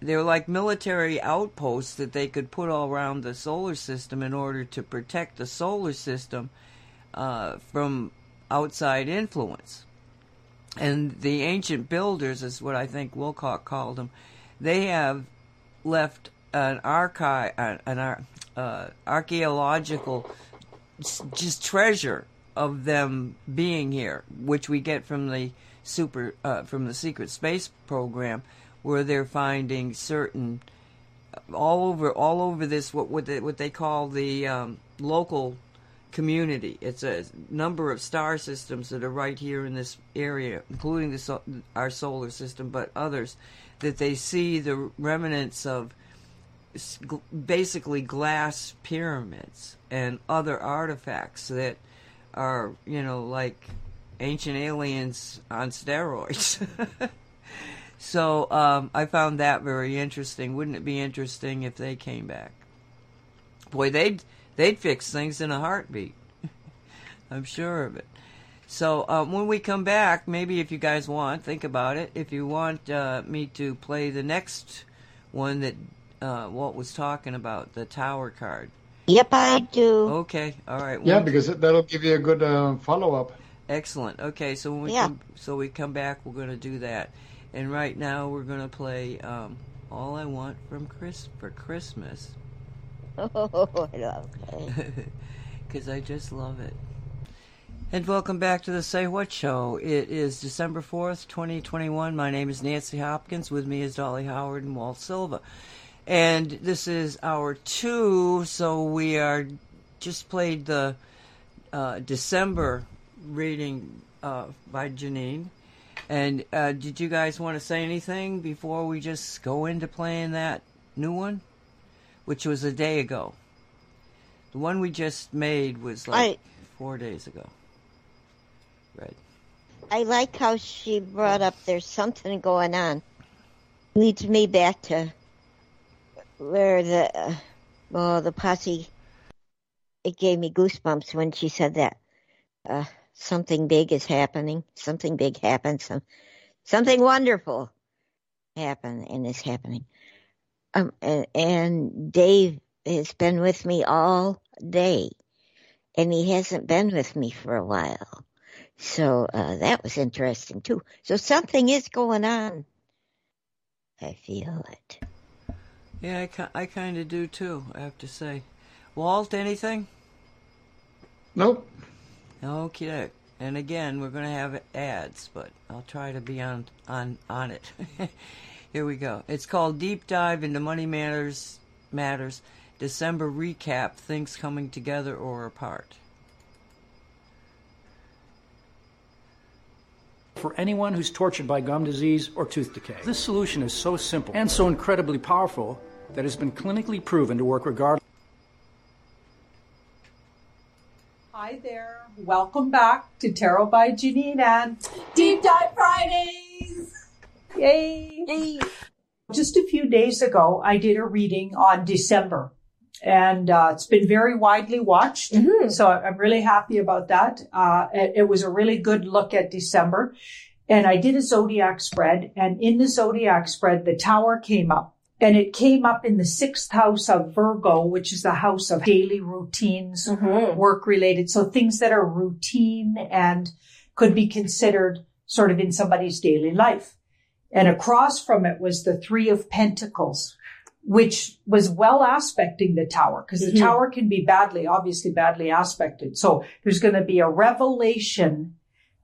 they were like military outposts that they could put all around the solar system in order to protect the solar system uh, from outside influence. And the ancient builders is what I think Wilcock called them. They have left an archive, an uh, archaeological just treasure of them being here, which we get from the super uh, from the secret space program, where they're finding certain all over all over this what what they, what they call the um, local community. It's a number of star systems that are right here in this area, including our solar system, but others that they see the remnants of basically glass pyramids and other artifacts that are, you know, like ancient aliens on steroids. so um, I found that very interesting. Wouldn't it be interesting if they came back? Boy, they'd they'd fix things in a heartbeat. I'm sure of it. So um, when we come back, maybe if you guys want, think about it. If you want uh, me to play the next one that uh, Walt was talking about, the tower card. Yep, I do. Okay, all right. Yeah, because that'll give you a good uh, follow up. Excellent. Okay, so when we yeah. come, so we come back, we're going to do that. And right now, we're going to play um, "All I Want from Chris for Christmas." Oh, I love it. Because I just love it. And welcome back to the Say What Show. It is December 4th, 2021. My name is Nancy Hopkins. With me is Dolly Howard and Walt Silva. And this is hour two, so we are just played the uh, December reading uh, by Janine. And uh, did you guys want to say anything before we just go into playing that new one? Which was a day ago. The one we just made was like I, four days ago. Right. I like how she brought up there's something going on. Leads me back to where the uh, oh the posse. It gave me goosebumps when she said that. Uh, something big is happening. Something big happens. Some, something wonderful happened and is happening. Um, and, and Dave has been with me all day, and he hasn't been with me for a while. So uh, that was interesting too. So something is going on. I feel it. Yeah, I, I kind of do too. I have to say. Walt, anything? Nope. Okay. And again, we're going to have ads, but I'll try to be on on on it. Here we go. It's called Deep Dive into Money Matters Matters December Recap Things Coming Together or Apart. For anyone who's tortured by gum disease or tooth decay, this solution is so simple and so incredibly powerful that it's been clinically proven to work regardless. Hi there. Welcome back to Tarot by Janine and Deep Dive Fridays. Yay! Yay! Just a few days ago, I did a reading on December, and uh, it's been very widely watched. Mm-hmm. So I'm really happy about that. Uh, it, it was a really good look at December, and I did a zodiac spread, and in the zodiac spread, the tower came up. And it came up in the sixth house of Virgo, which is the house of daily routines, Mhm. work related. So things that are routine and could be considered sort of in somebody's daily life. And across from it was the three of pentacles, which was well aspecting the tower because the Mhm. tower can be badly, obviously badly aspected. So there's going to be a revelation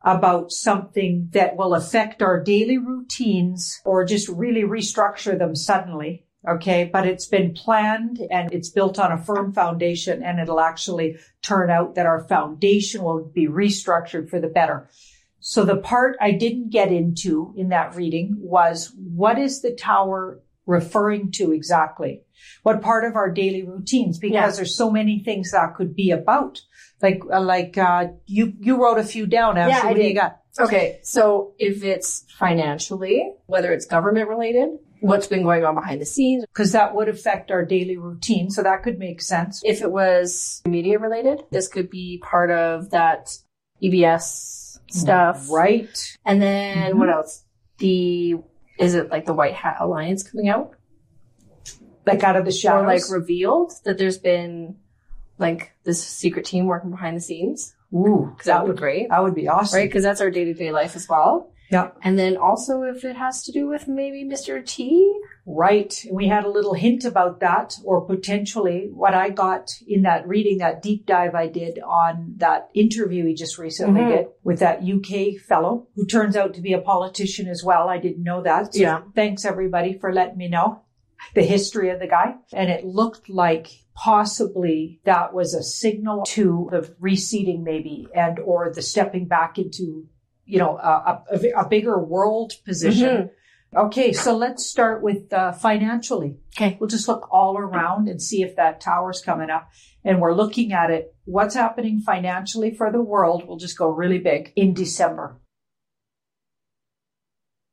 about something that will affect our daily routines or just really restructure them suddenly. Okay. But it's been planned and it's built on a firm foundation and it'll actually turn out that our foundation will be restructured for the better. So the part I didn't get into in that reading was what is the tower referring to exactly? What part of our daily routines? Because Yeah. there's so many things that could be about. Like, uh, like, uh, you, you wrote a few down. Ashley. Yeah, I what do you did. got? Okay, so if it's financially, whether it's government related, what's been going on behind the scenes, Cause that would affect our daily routine. So that could make sense. if it was media related, this could be part of that EBS stuff. Right. And then Mhm. what else? The, is it like the White Hat Alliance coming out? Like out of the shadows, Or like revealed that there's been like this secret team working behind the scenes. Ooh, Because that would be great. that would be awesome. Right? Because that's our day to day life as well. Yeah. And then also if it has to do with maybe Mr. T. Right. We had a little hint about that, or potentially what I got in that reading, that deep dive I did on that interview he just recently Mhm. did with that UK fellow who turns out to be a politician as well. I didn't know that. So Yeah. Thanks everybody for letting me know the history of the guy. And it looked like possibly that was a signal to the receding maybe and or the stepping back into, you know, a, a, a bigger world position. Okay, so let's start with uh, financially. Okay. We'll just look all around and see if that tower's coming up. And we're looking at it. What's happening financially for the world? We'll just go really big in December.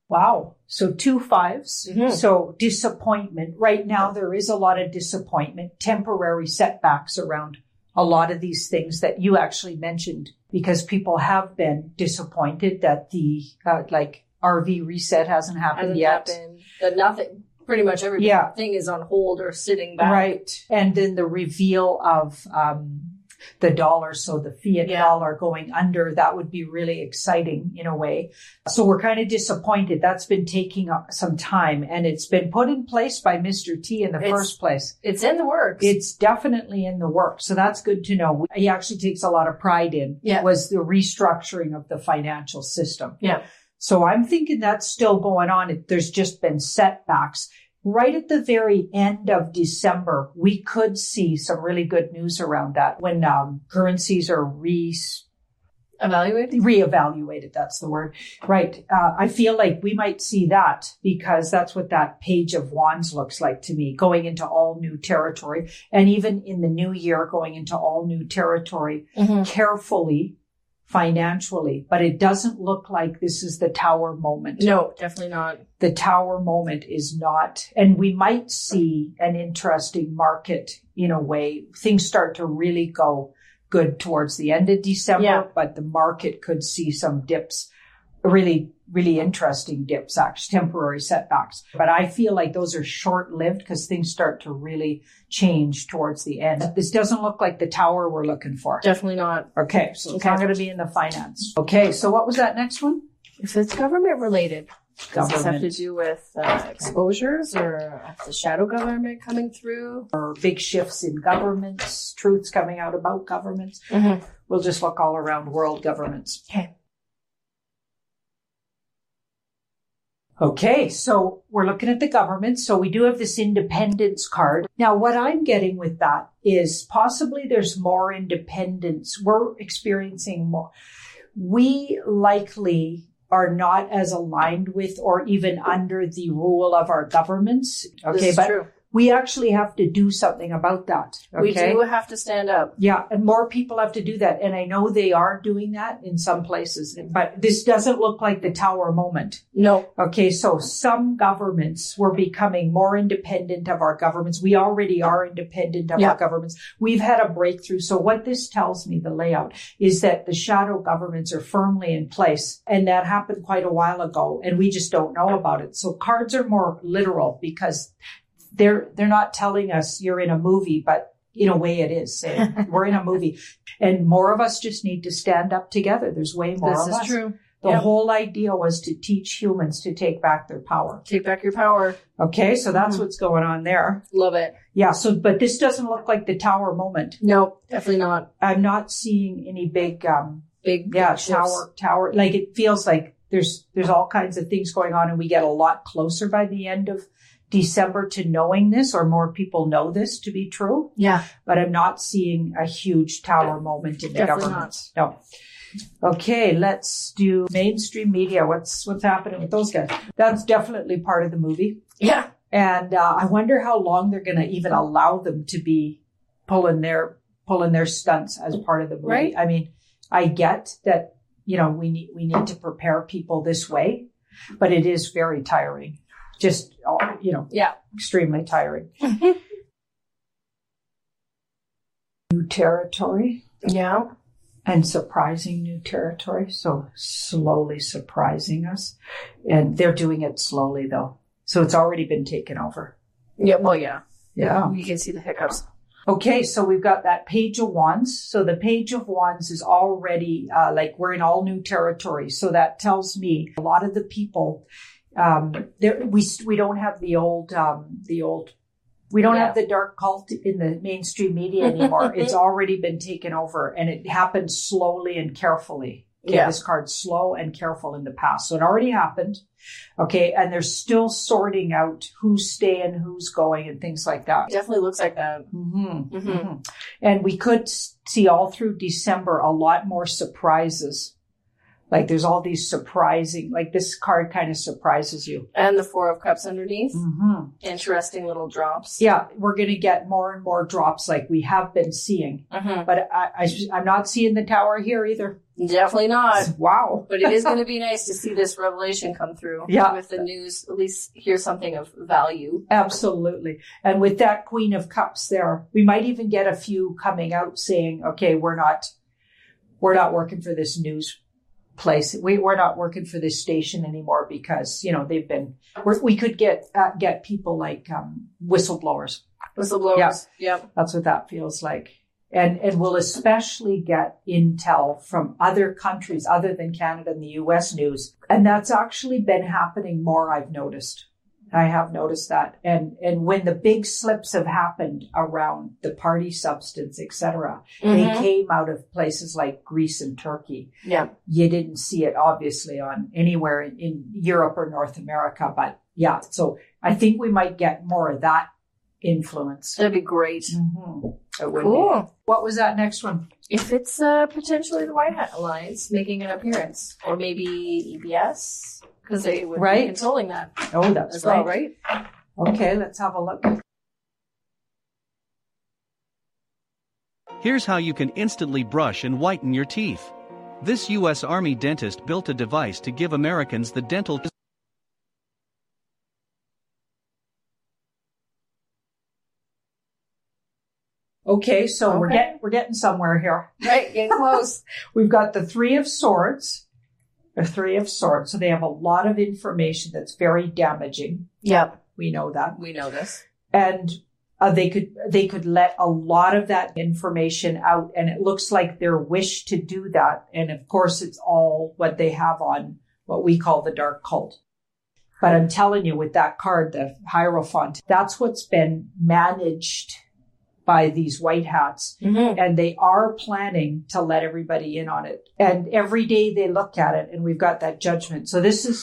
Wow. So two fives. Mhm. So disappointment. Right now, there is a lot of disappointment, temporary setbacks around a lot of these things that you actually mentioned because people have been disappointed that the, uh, like, RV reset hasn't happened Hasn't yet. happened. That nothing, pretty much everything Yeah. is on hold or sitting back. Right. And then the reveal of um, the dollar, so the fiat Yeah. dollar going under, that would be really exciting in a way. So we're kind of disappointed. That's been taking up some time and it's been put in place by Mr. T in the It's- first place. It's in the works. It's definitely in the works. So that's good to know. He actually takes a lot of pride in Yeah. was the restructuring of the financial system. yeah. So I'm thinking that's still going on. There's just been setbacks. Right at the very end of December, we could see some really good news around that when um, currencies are re Evaluate. reevaluated. That's the word. Right. Uh, I feel like we might see that because that's what that page of wands looks like to me, going into all new territory. And even in the new year, going into all new territory Mhm. carefully financially, but it doesn't look like this is the tower moment. No, definitely not. The tower moment is not, and we might see an interesting market in a way. Things start to really go good towards the end of December, Yeah. but the market could see some dips, really, really interesting dips, actually temporary setbacks. But I feel like those are short lived because things start to really change towards the end. This doesn't look like the tower we're looking for. Definitely not. Okay, so it's Okay. not going to be in the finance. Okay, so what was that next one? If it's government related, does this have to do with uh, exposures or the shadow government coming through? Or big shifts in governments, truths coming out about governments. Mhm. We'll just look all around world governments. Okay. Okay, so we're looking at the government. So we do have this independence card. Now, what I'm getting with that is possibly there's more independence. We're experiencing more. We likely are not as aligned with or even under the rule of our governments. Okay, but true. We actually have to do something about that. Okay. We do have to stand up. Yeah, and more people have to do that. And I know they are doing that in some places, but this doesn't look like the tower moment. No. Okay, so some governments were becoming more independent of our governments. We already are independent of Yeah. our governments. We've had a breakthrough. So what this tells me, the layout, is that the shadow governments are firmly in place. And that happened quite a while ago. And we just don't know about it. So cards are more literal because they're, they're not telling us you're in a movie, but in a way it is saying we're in a movie and more of us just need to stand up together. There's way more This of is us. true. The Yep. whole idea was to teach humans to take back their power. Take back your power. Okay, so that's Mhm. what's going on there. Love it. Yeah, so but this doesn't look like the tower moment. No, definitely not. I'm not seeing any big um Big yeah, shifts. tower tower like it feels like there's there's all kinds of things going on and we get a lot closer by the end of December to knowing this or more people know this to be true, Yeah. but I'm not seeing a huge tower moment in the Definitely government. No. Okay, let's do mainstream media. What's what's happening with those guys? That's definitely part of the movie. Yeah. And uh, I wonder how long they're going to even allow them to be pulling their pulling their stunts as part of the movie. Right. I mean, I get that you know we need we need to prepare people this way, but it is very tiring. Just you know, Yeah. extremely tiring. New territory Yeah. and surprising new territory. So slowly surprising us, and they're doing it slowly though. So it's already been taken over. Yeah. Well, yeah. Yeah. You can see the hiccups. Okay, so we've got that page of wands. So the page of wands is already uh, like we're in all new territory. So that tells me a lot of the people um, there, we we don't have the old um, the old we don't Yeah. have the dark cult in the mainstream media anymore. it's already been taken over, and it happened slowly and carefully. Okay, Yeah. this card's slow and careful in the past, so it already happened. Okay, and they're still sorting out who's staying, who's going, and things like that. Definitely looks like that. hmm Mhm. And we could see all through December a lot more surprises. Like there's all these surprising, like this card kind of surprises you. And the Four of Cups underneath. hmm Interesting little drops. Yeah, we're going to get more and more drops like we have been seeing. Mhm. But I, I, I'm not seeing the tower here either. Definitely not. Wow. But it is going to be nice to see this revelation come through. Yeah. With the news, at least hear something of value. Absolutely. And with that Queen of Cups there, we might even get a few coming out saying, okay, we're not, we're not working for this news place. We, we're not working for this station anymore because, you know, they've been, we're, we could get, uh, get people like, um, whistleblowers. Whistleblowers. Yeah. Yep. That's what that feels like. And, and we'll especially get intel from other countries other than Canada and the US news. And that's actually been happening more, I've noticed. I have noticed that. And, and when the big slips have happened around the party substance, et cetera, they came out of places like Greece and Turkey. Yeah. You didn't see it obviously on anywhere in, Europe or North America, but yeah. So I think we might get more of that influence. That'd be great. Mhm. It would be. Cool. What was that next one? If it's uh, potentially the White Hat Alliance making an appearance, or maybe EBS, because they would Right. be controlling that Oh, that's as right. well, right? Okay, let's have a look. Here's how you can instantly brush and whiten your teeth. This U.S. Army dentist built a device to give Americans the dental Okay, so we're getting we're getting somewhere here. Right, getting close. We've got the three of swords. The three of swords. So they have a lot of information that's very damaging. yep, We know that. we know this. and uh, they could they could let a lot of that information out and it looks like their wish to do that and of course it's all what they have on what we call the dark cult but i'm telling you with that card the hierophant that's what's been managed by these white hats Mm-hmm. and they are planning to let everybody in on it. And every day they look at it and we've got that judgment. So this is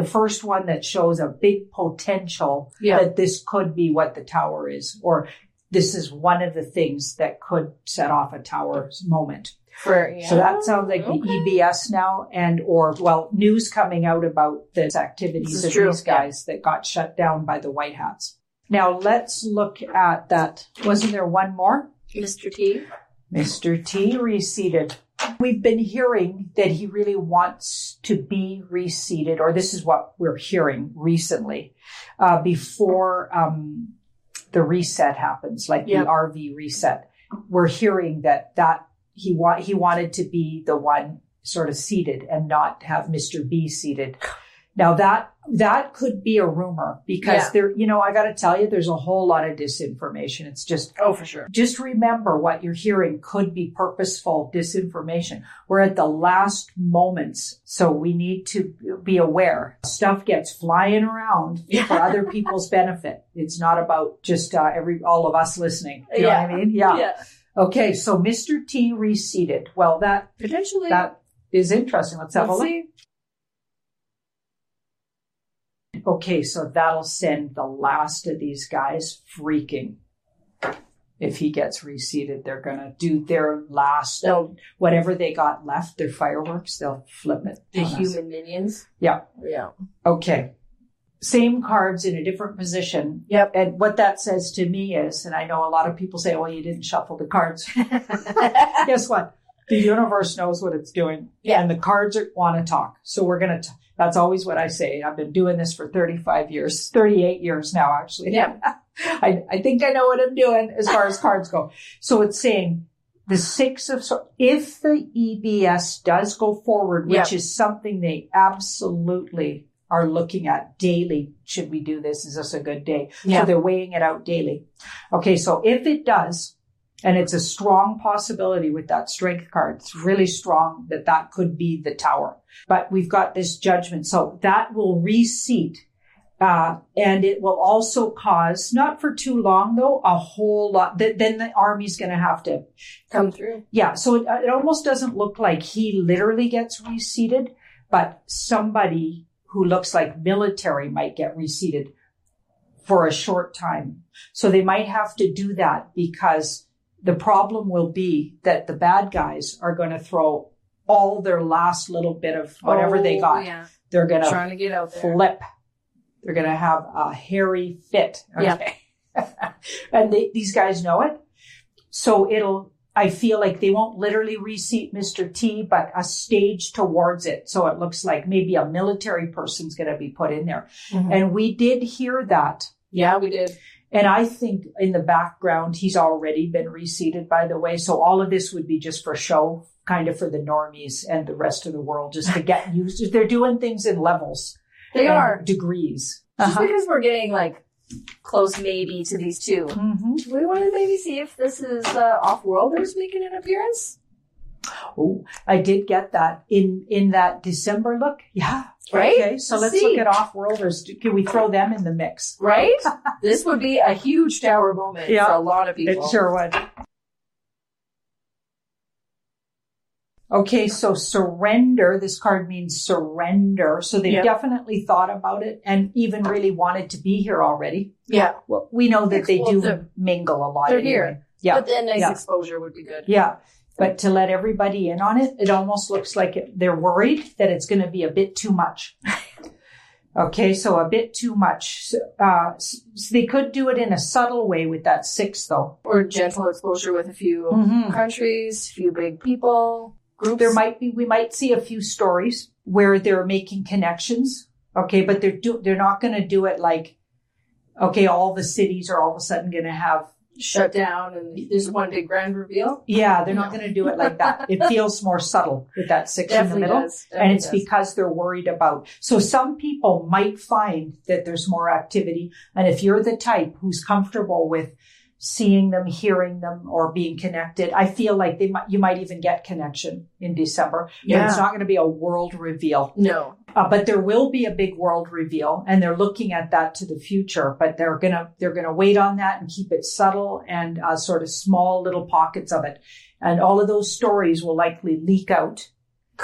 the first one that shows a big potential Yeah. that this could be what the tower is, or this is one of the things that could set off a tower moment. For yeah. So that sounds like Okay. the EBS now and or well, news coming out about the activities This is of true, these guys that got shut down by the White Hats. Now let's look at that. Wasn't there one more? Mr. T. Mr. T reseated. We've been hearing that he really wants to be reseated, or this is what we're hearing recently, uh, before um, the reset happens, like Yep. the RV reset. We're hearing that that he wa- he wanted to be the one sort of seated and not have Mr. B seated. Now that that could be a rumor because Yeah. there, you know, I got to tell you, there's a whole lot of disinformation. It's just Oh, for sure. just remember what you're hearing could be purposeful disinformation. We're at the last moments, so we need to be aware. Stuff gets flying around for other people's benefit. It's not about just uh, every all of us listening. You know what I mean? Yeah. Yeah. Okay, so Mr. T reseated. Well, that Potentially. that is interesting. Let's have Let's a look. see. Okay, so that'll send the last of these guys freaking. If he gets reseated, they're gonna do their last, So whatever they got left, their fireworks, they'll flip it. the on us. human minions. Yeah. Yeah. Okay. Same cards in a different position. Yep. And what that says to me is, and I know a lot of people say, well, you didn't shuffle the cards. Guess what? The universe knows what it's doing. Yeah. And the cards want to talk. So we're going to, that's always what I say. I've been doing this for 35 years, 38 years now, actually. Yeah. I, I think I know what I'm doing as far as cards go. So it's saying the six of, if the EBS does go forward, which Yeah. is something they absolutely are looking at daily. Should we do this? Is this a good day? Yeah. So they're weighing it out daily. Okay. So if it does, And it's a strong possibility with that strength card. It's really strong that that could be the tower. But we've got this judgment. So that will reseat. Uh, and it will also cause, not for too long though, a whole lot. Th- then the army's going to have to Come through. yeah, so it, it almost doesn't look like he literally gets reseated, but somebody who looks like military might get reseated for a short time. So they might have to do that because the problem will be that the bad guys are going to throw all their last little bit of whatever they Oh, got. Yeah. They're going Trying to get out there. flip. They're going to have a hairy fit. Okay. and they, these guys know it. So it'll, I feel like they won't literally reseat Mr. T, but a stage towards it. So it looks like maybe a military person's going to be put in there. Mhm. And we did hear that. Yeah, we did. And I think in the background, he's already been reseated, by the way. So all of this would be just for show, kind of for the normies and the rest of the world, just to get used. To they're doing things in levels. They are. degrees. Just Uh-huh. because we're getting like close maybe to these 2 Mhm. Do we want to maybe see if this is uh, off-worlders making an appearance? Oh, I did get that in in that December look. Yeah. Right? Okay, so let's See. look at off worlders. Can we throw them in the mix? Right? this would be a huge tower moment Yeah. for a lot of people. It sure would. Okay, so surrender. This card means surrender. So they Yep. definitely thought about it and even really wanted to be here already. Yeah. Well, we know that they Well, do mingle a lot. They're anyway. here. Yeah. But then nice yeah. exposure would be good. Yeah. But to let everybody in on it, it almost looks like it, they're worried that it's going to be a bit too much. Okay, so a bit too much. Uh, so they could do it in a subtle way with that six, though. Or gentle exposure with a few Mhm. countries, few big people, groups. There might be, we might see a few stories where they're making connections. Okay, but they're do, they're not going to do it like, okay, all the cities are all of a sudden going to have shut down and there's one big grand reveal. Yeah, they're not going to do it like that. It feels more subtle with that six in the middle. does. and it's does. because they're worried about. So some people might find that there's more activity. And if you're the type who's comfortable with seeing them, hearing them, or being connected, I feel like they might, you might even get connection in December. But Yeah. it's not going to be a world reveal. No. Uh, but there will be a big world reveal and they're looking at that to the future, but they're gonna, they're gonna wait on that and keep it subtle and uh, sort of small little pockets of it. And all of those stories will likely leak out.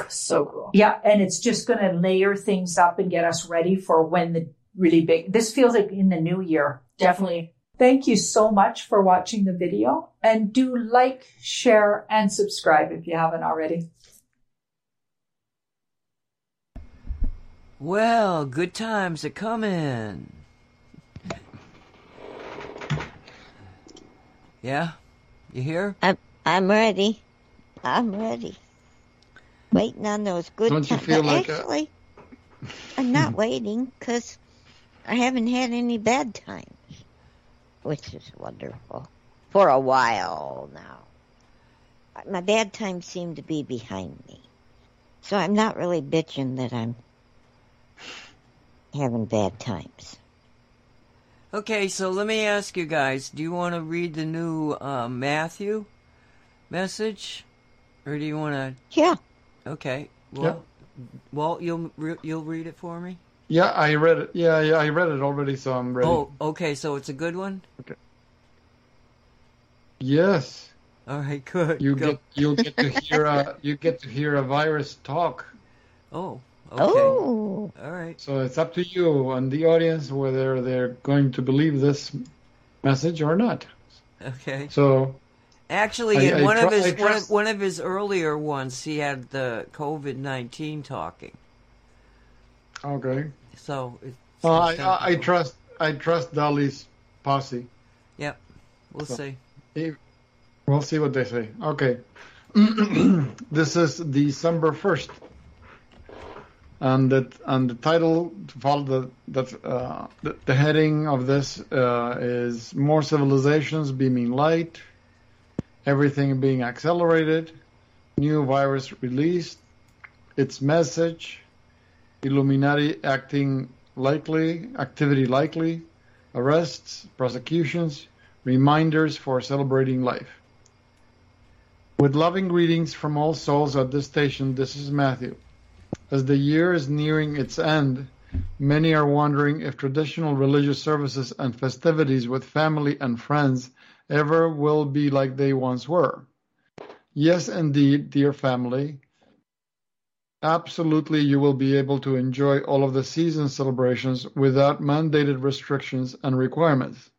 So cool. Yeah. And it's just gonna layer things up and get us ready for when the really big, this feels like in the new year. Definitely. Thank you so much for watching the video and do like, share, and subscribe if you haven't already. Well, good times are coming. Yeah? You here? I'm I'm ready. I'm ready. Waiting on those good Don't you times. feel like a- Actually, I'm not waiting because I haven't had any bad times, which is wonderful for a while now. My bad times seem to be behind me, so I'm not really bitching that I'm having bad times. Okay, so let me ask you guys do you want to read the new uh, Matthew message? Or do you want to. Yeah. Okay. Well, Walt, you'll, re- you'll read it for me? Yeah, I read it. Yeah, yeah, I read it already, so I'm ready. Oh, okay, so it's a good one? Okay. Yes. All right, good. You Go. get you get to hear a you get to hear a virus talk. Oh, okay. Oh. All right. So it's up to you and the audience whether they're going to believe this message or not. Okay. So Actually, I- in I one of his I one, of, one of his earlier ones, he had the COVID nineteen talking. okay. So, it's, uh, Well, I, I, I trust I trust Dolly's posse. Yep, we'll So- see. If- We'll see what they say. Okay. this is December first, and that and the title to follow the that uh, the, the heading of this uh, is more civilizations beaming light, everything being accelerated, new virus released, its message, Illuminati acting likely, activity likely, arrests, prosecutions, reminders for celebrating life. With loving greetings from all souls at this station, this is Matthew. As the year is nearing its end, many are wondering if traditional religious services and festivities with family and friends ever will be like they once were. Yes, indeed, dear family. Absolutely, you will be able to enjoy all of the season celebrations without mandated restrictions and requirements.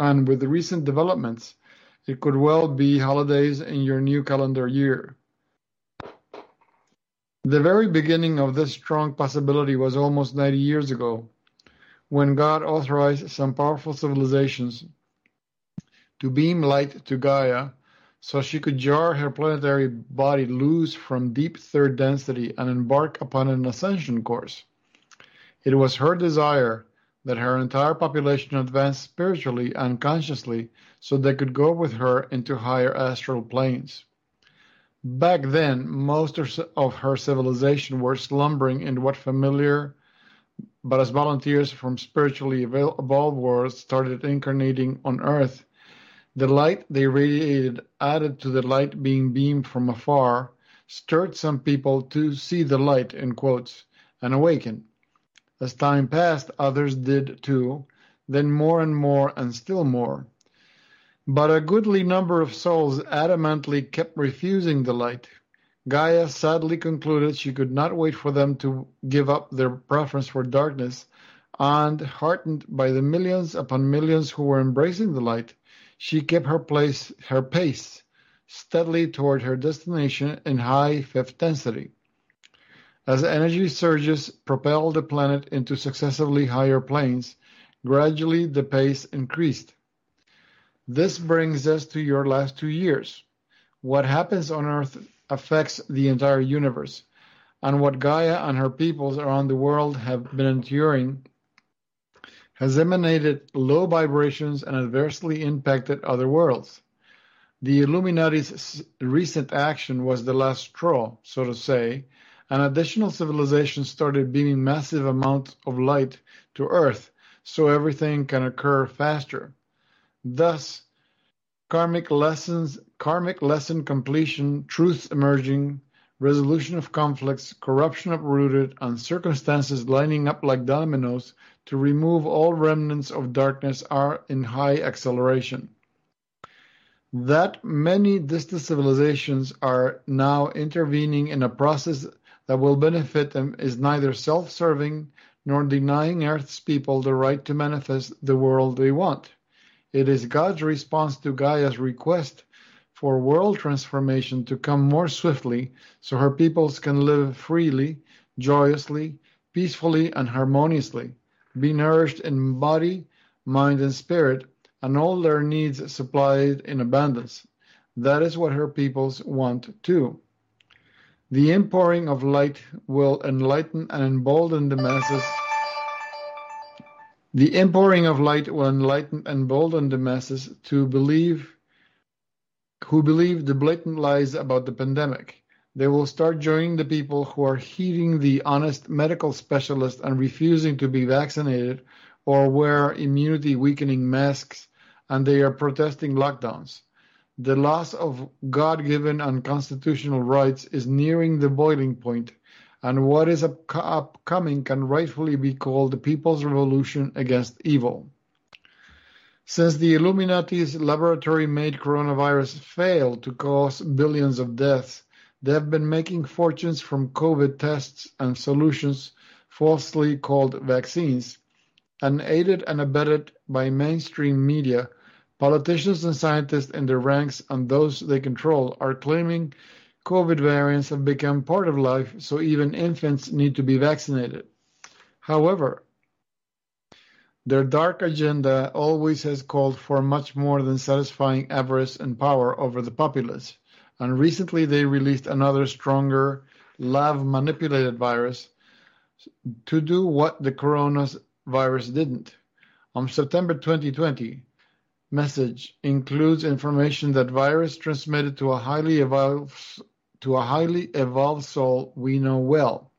And with the recent developments, it could well be holidays in your new calendar year. The very beginning of this strong possibility was almost 90 years ago, when God authorized some powerful civilizations to beam light to Gaia so she could jar her planetary body loose from deep third density and embark upon an ascension course. It was her desire that her entire population advance spiritually and consciously so they could go with her into higher astral planes. Back then, most of her civilization were slumbering in what familiar, but as volunteers from spiritually evolved worlds started incarnating on Earth, the light they radiated, added to the light being beamed from afar, stirred some people to see the light, in quotes, and awaken. As time passed, others did too, then more and more and still more. But a goodly number of souls adamantly kept refusing the light. Gaia sadly concluded she could not wait for them to give up their preference for darkness, and, heartened by the millions upon millions who were embracing the light, she kept her place her pace steadily toward her destination in high fifth density. As energy surges propelled the planet into successively higher planes, gradually the pace increased. This brings us to your last two years. What happens on Earth affects the entire universe, and what Gaia and her peoples around the world have been enduring has emanated low vibrations and adversely impacted other worlds. The Illuminati's recent action was the last straw, so to say, and additional civilizations started beaming massive amounts of light to Earth so everything can occur faster. Thus, karmic lessons, karmic lesson completion, truths emerging, resolution of conflicts, corruption uprooted, and circumstances lining up like dominoes to remove all remnants of darkness are in high acceleration. That many distant civilizations are now intervening in a process that will benefit them is neither self-serving nor denying Earth's people the right to manifest the world they want. It is God's response to Gaia's request for world transformation to come more swiftly so her peoples can live freely, joyously, peacefully, and harmoniously, be nourished in body, mind, and spirit, and all their needs supplied in abundance. That is what her peoples want too. The inpouring of light will enlighten and embolden the masses. The inpouring of light will enlighten and embolden the masses to believe who believe the blatant lies about the pandemic. They will start joining the people who are heeding the honest medical specialists and refusing to be vaccinated or wear immunity weakening masks, and they are protesting lockdowns. The loss of God-given and constitutional rights is nearing the boiling point, and what is upcoming can rightfully be called the people's revolution against evil. Since the Illuminati's laboratory-made coronavirus failed to cause billions of deaths, they have been making fortunes from COVID tests and solutions falsely called vaccines, and aided and abetted by mainstream media Politicians and scientists in their ranks and those they control are claiming COVID variants have become part of life, so even infants need to be vaccinated. However, their dark agenda always has called for much more than satisfying avarice and power over the populace, and recently they released another stronger, lab manipulated virus to do what the coronavirus didn't. On September 2020, message includes information that virus transmitted to a highly evolved to a highly evolved soul we know well.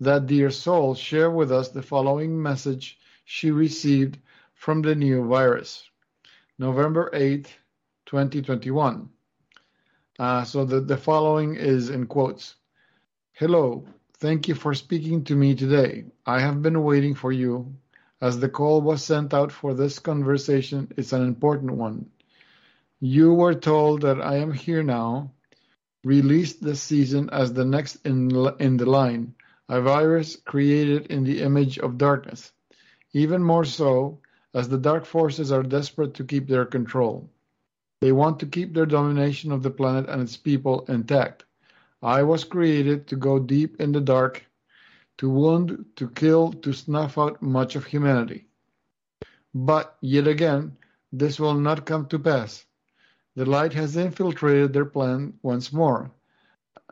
That dear soul share with us the following message she received from the new virus. November 8, 2021. Uh, so the, the following is in quotes. Hello, thank you for speaking to me today. I have been waiting for you. As the call was sent out for this conversation, it's an important one. You were told that I am here now, released this season as the next in, in the line, a virus created in the image of darkness. Even more so, as the dark forces are desperate to keep their control. They want to keep their domination of the planet and its people intact. I was created to go deep in the dark, to wound, to kill, to snuff out much of humanity. But yet again, this will not come to pass. The light has infiltrated their plan once more,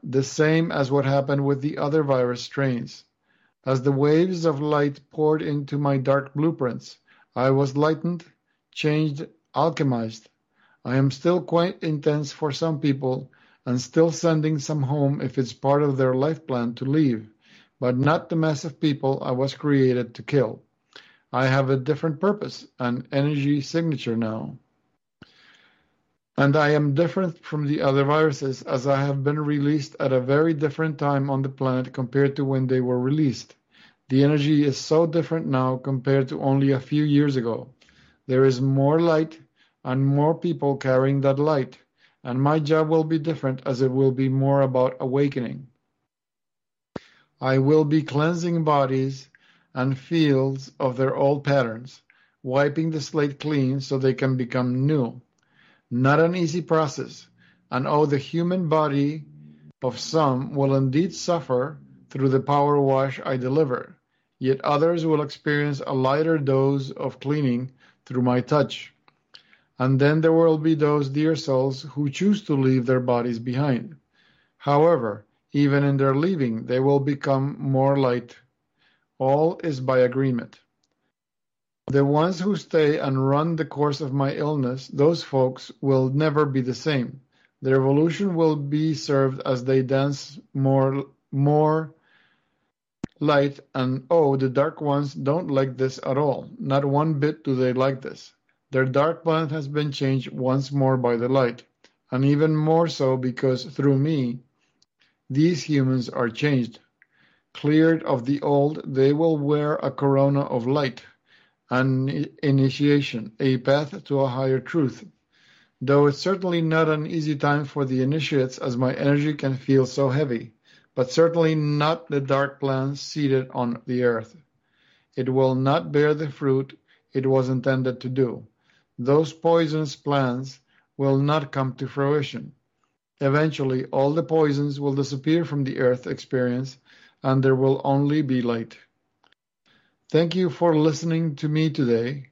the same as what happened with the other virus strains. As the waves of light poured into my dark blueprints, I was lightened, changed, alchemized. I am still quite intense for some people and still sending some home if it's part of their life plan to leave, but not the mass of people I was created to kill. I have a different purpose, an energy signature now. And I am different from the other viruses as I have been released at a very different time on the planet compared to when they were released. The energy is so different now compared to only a few years ago. There is more light and more people carrying that light, and my job will be different as it will be more about awakening. I will be cleansing bodies and fields of their old patterns, wiping the slate clean so they can become new. Not an easy process, and oh, the human body of some will indeed suffer through the power wash I deliver, yet others will experience a lighter dose of cleaning through my touch. And then there will be those dear souls who choose to leave their bodies behind. However, even in their leaving, they will become more light. All is by agreement. The ones who stay and run the course of my illness, those folks will never be the same. The evolution will be served as they dance more, more light, and oh, the dark ones don't like this at all. Not one bit do they like this. Their dark planet has been changed once more by the light, and even more so because through me, these humans are changed. Cleared of the old, they will wear a corona of light, an initiation, a path to a higher truth. Though it's certainly not an easy time for the initiates as my energy can feel so heavy but certainly not the dark plant seeded on the earth. It will not bear the fruit it was intended to do. Those poisonous plants will not come to fruition. Eventually, all the poisons will disappear from the earth experience, and there will only be light. Thank you for listening to me today.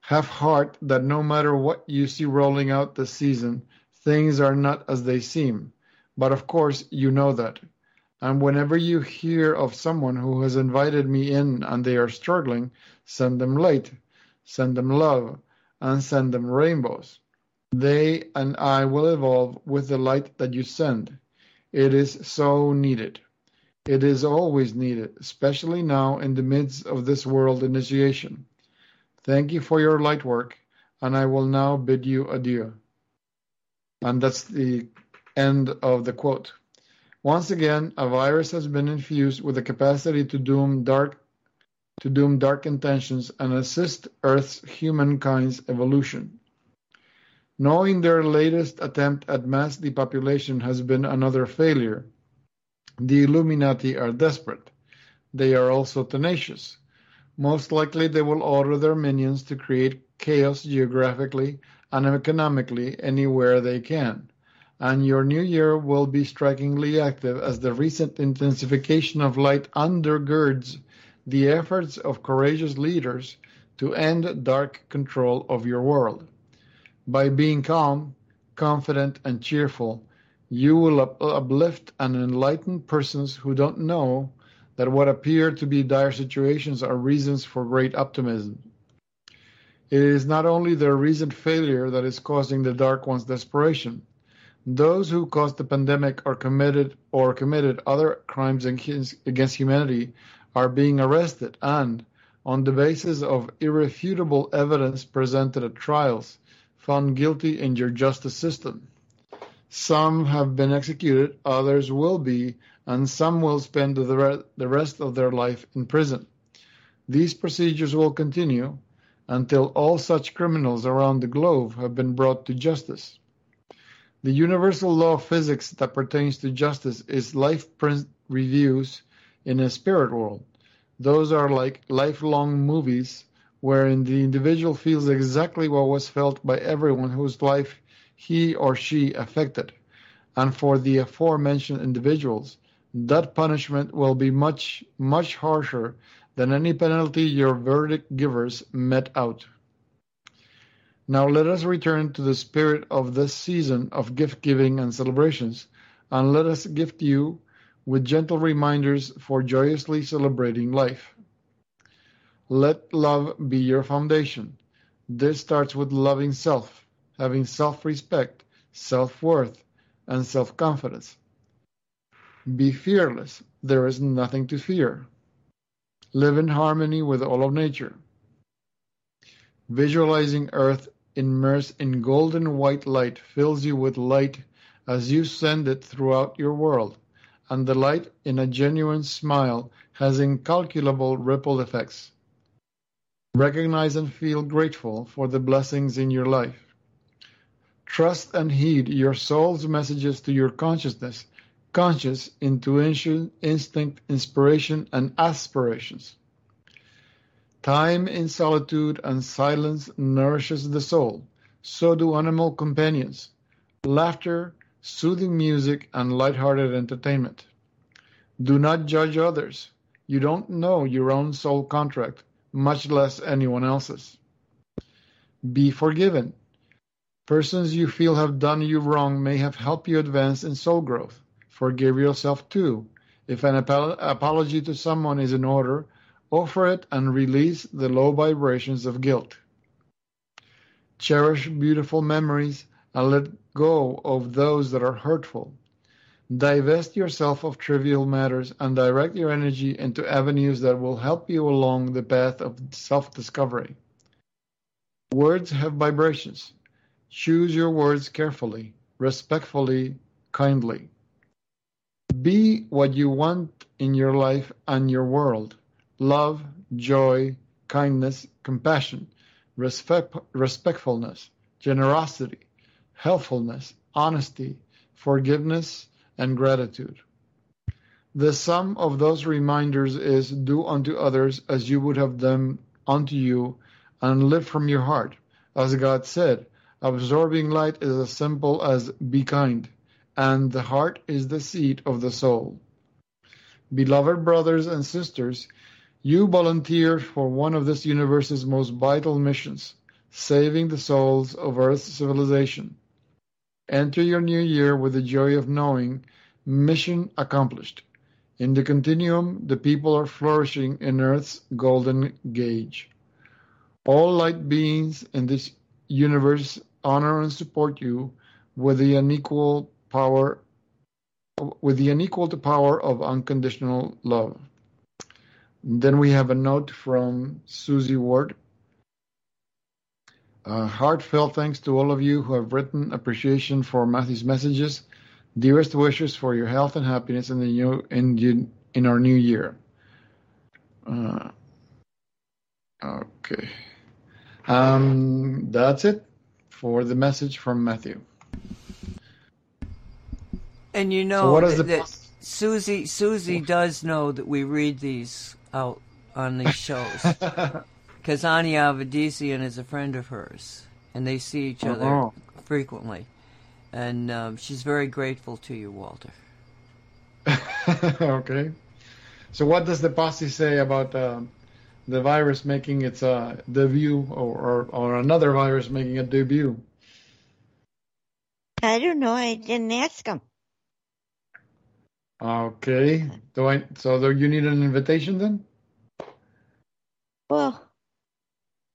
Have heart that no matter what you see rolling out this season, things are not as they seem. But of course, you know that. And whenever you hear of someone who has invited me in and they are struggling, send them light, send them love, and send them rainbows. They and I will evolve with the light that you send. It is so needed. It is always needed, especially now in the midst of this world initiation. Thank you for your light work, and I will now bid you adieu. And that's the end of the quote. Once again, a virus has been infused with the capacity to doom dark to doom dark intentions and assist Earth's humankind's evolution. Knowing their latest attempt at mass depopulation has been another failure, the Illuminati are desperate. They are also tenacious. Most likely they will order their minions to create chaos geographically and economically anywhere they can and your new year will be strikingly active as the recent intensification of light undergirds the efforts of courageous leaders to end dark control of your world. By being calm, confident, and cheerful, you will uplift and enlighten persons who don't know that what appear to be dire situations are reasons for great optimism. It is not only their recent failure that is causing the Dark One's desperation those who caused the pandemic or committed or committed other crimes against humanity are being arrested and, on the basis of irrefutable evidence presented at trials, found guilty in your justice system. Some have been executed, others will be, and some will spend the, re- the rest of their life in prison. These procedures will continue until all such criminals around the globe have been brought to justice. The universal law of physics that pertains to justice is life print reviews in a spirit world. Those are like lifelong movies wherein the individual feels exactly what was felt by everyone whose life he or she affected. And for the aforementioned individuals, that punishment will be much, much harsher than any penalty your verdict givers met out. Now let us return to the spirit of this season of gift giving and celebrations, and let us gift you with gentle reminders for joyously celebrating life. Let love be your foundation. This starts with loving self, having self respect, self worth, and self confidence. Be fearless. There is nothing to fear. Live in harmony with all of nature. Visualizing Earth immersed in golden white light fills you with light as you send it throughout your world, and the light in a genuine smile has incalculable ripple effects. Recognize and feel grateful for the blessings in your life. Trust and heed your soul's messages to your consciousness, conscious intuition, instinct, inspiration, and aspirations. Time in solitude and silence nourishes the soul. So do animal companions. Laughter, soothing music, and light-hearted entertainment. Do not judge others. You don't know your own soul contract much less anyone else's. Be forgiven. Persons you feel have done you wrong may have helped you advance in soul growth. Forgive yourself too. If an apology to someone is in order, offer it and release the low vibrations of guilt. Cherish beautiful memories and let go of those that are hurtful. Divest yourself of trivial matters and direct your energy into avenues that will help you along the path of self discovery. Words have vibrations. Choose your words carefully, respectfully, kindly. Be what you want in your life and your world love, joy, kindness, compassion, respect, respectfulness, generosity, helpfulness, honesty, forgiveness, and gratitude. The sum of those reminders is do unto others as you would have them unto you, and live from your heart. As God said, absorbing light is as simple as be kind, and the heart is the seat of the soul. Beloved brothers and sisters, you volunteer for one of this universe's most vital missions, saving the souls of Earth's civilization. Enter your new year with the joy of knowing mission accomplished. In the continuum, the people are flourishing in Earth's Golden Age. All light beings in this universe honor and support you with the unequal power with the unequal to power of unconditional love. then we have a note from Susie Ward. Uh, heartfelt thanks to all of you who have written appreciation for Matthew's messages. Dearest wishes for your health and happiness in the new in, in our new year. Uh, okay. Um, that's it for the message from Matthew. And you know so that, that Susie Susie does know that we read these out on these shows. because Ani Avedissian is a friend of hers, and they see each other uh-huh. frequently. And um, she's very grateful to you, Walter. okay. So, what does the posse say about uh, the virus making its uh, debut, or, or, or another virus making a debut? I don't know. I didn't ask them. Okay. Do I? So, do you need an invitation then? Well,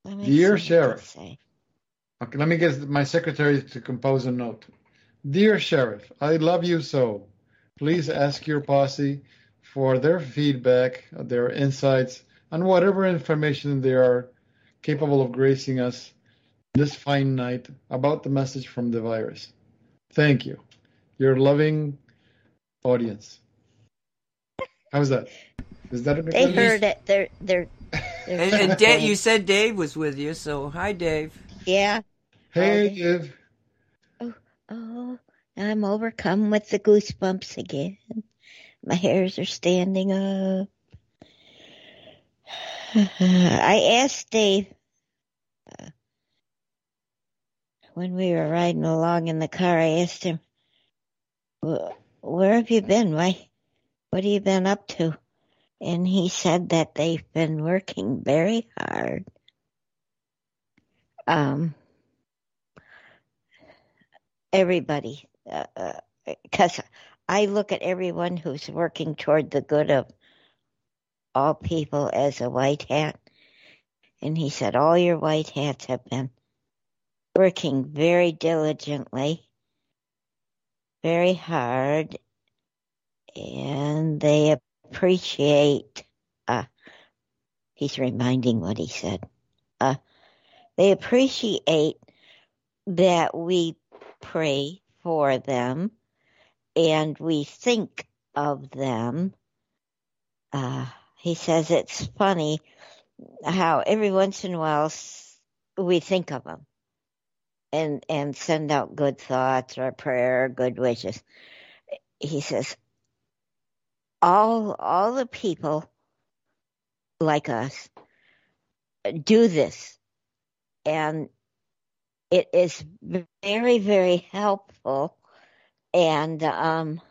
Dear Sheriff. Okay, let me get my secretary to compose a note. Dear Sheriff, I love you so. Please ask your posse for their feedback, their insights, and whatever information they are capable of gracing us this fine night about the message from the virus. Thank you. your loving audience. How's that? Is that a They heard it. They're they're. they're And, and Dave, you said Dave was with you, so hi, Dave. yeah. Hey, Oh, Dave. Oh, I'm overcome with the goosebumps again. My hairs are standing up. I asked Dave uh, when we were riding along in the car. I asked him, "Where have you been? Why? What have you been up to?" And he said that they've been working very hard. Um, everybody, because I look at everyone who's working toward the good of all people as a white hat. And he said, all your white hats have been working very diligently, very hard, and they appreciate, uh, he's reminding what he said, uh, they appreciate that we pray for them and we think of them. Uh, he says it's funny how every once in a while we think of them and and send out good thoughts or prayer, or good wishes. He says all all the people like us do this and it is very very helpful and um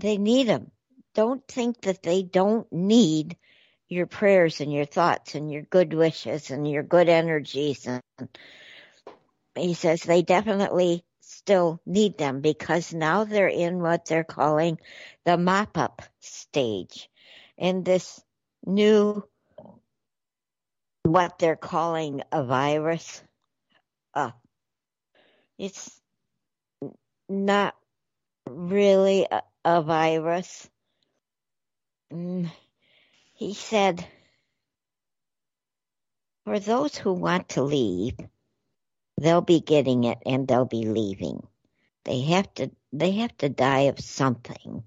they need them don't think that they don't need your prayers and your thoughts and your good wishes and your good energies. And he says they definitely still need them because now they're in what they're calling the mop up stage. And this new what they're calling a virus uh it's not really a, a virus? Mm, he said for those who want to leave they'll be getting it and they'll be leaving. They have to they have to die of something.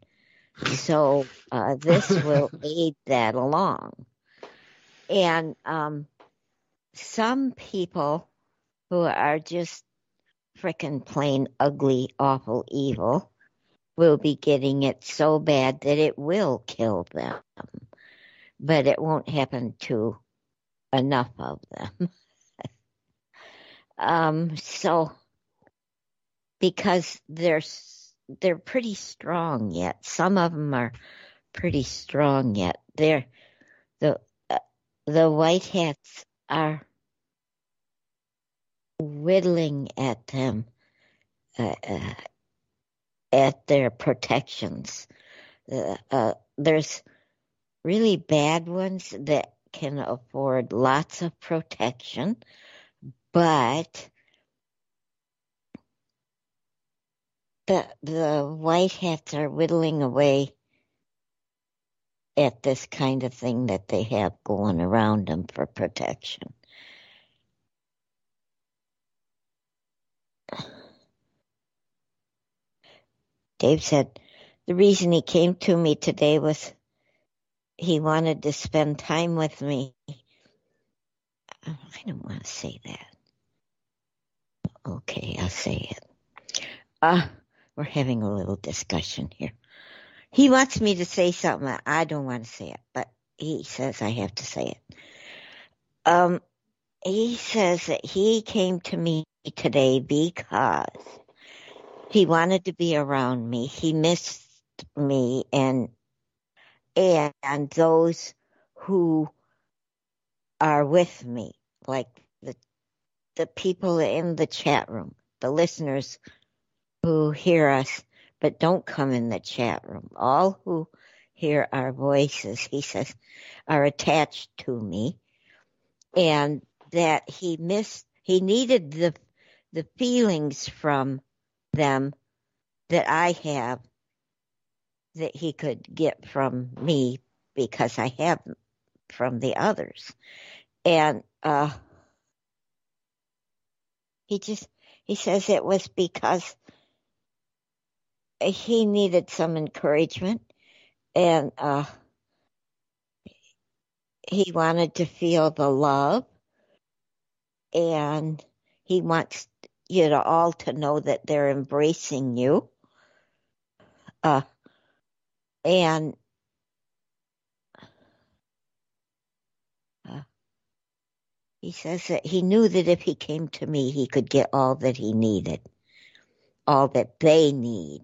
So uh, this will aid that along. And um, some people who are just frickin' plain ugly, awful, evil will be getting it so bad that it will kill them. But it won't happen to enough of them. um, so because they're they're pretty strong yet. Some of them are pretty strong yet. They're the uh, the white hats are whittling at them, uh, uh, at their protections. Uh, uh, there's really bad ones that can afford lots of protection, but the the white hats are whittling away at this kind of thing that they have going around them for protection. Dave said the reason he came to me today was he wanted to spend time with me. I don't want to say that. Okay, I'll say it. Uh, we're having a little discussion here. He wants me to say something. I don't want to say it, but he says I have to say it. Um, he says that he came to me today because he wanted to be around me. He missed me and and those who are with me, like the the people in the chat room, the listeners who hear us but don't come in the chat room. All who hear our voices, he says, are attached to me and that he missed he needed the the feelings from them that I have that he could get from me because I have from the others. And uh he just he says it was because he needed some encouragement and uh he wanted to feel the love and he wants you to all to know that they're embracing you uh and uh, he says that he knew that if he came to me he could get all that he needed all that they need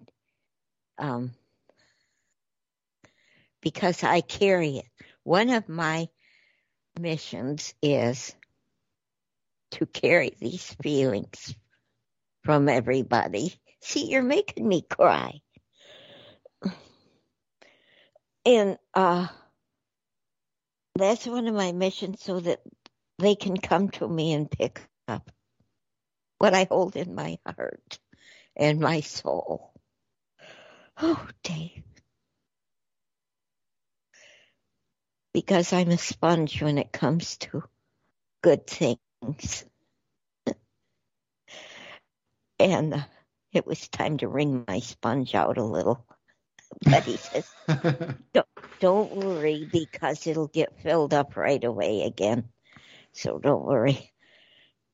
um because I carry it. One of my missions is to carry these feelings from everybody. See, you're making me cry. And uh, that's one of my missions so that they can come to me and pick up what I hold in my heart and my soul. Oh, Dave. Because I'm a sponge when it comes to good things. And it was time to wring my sponge out a little. But he says, don't, don't worry because it'll get filled up right away again. So don't worry.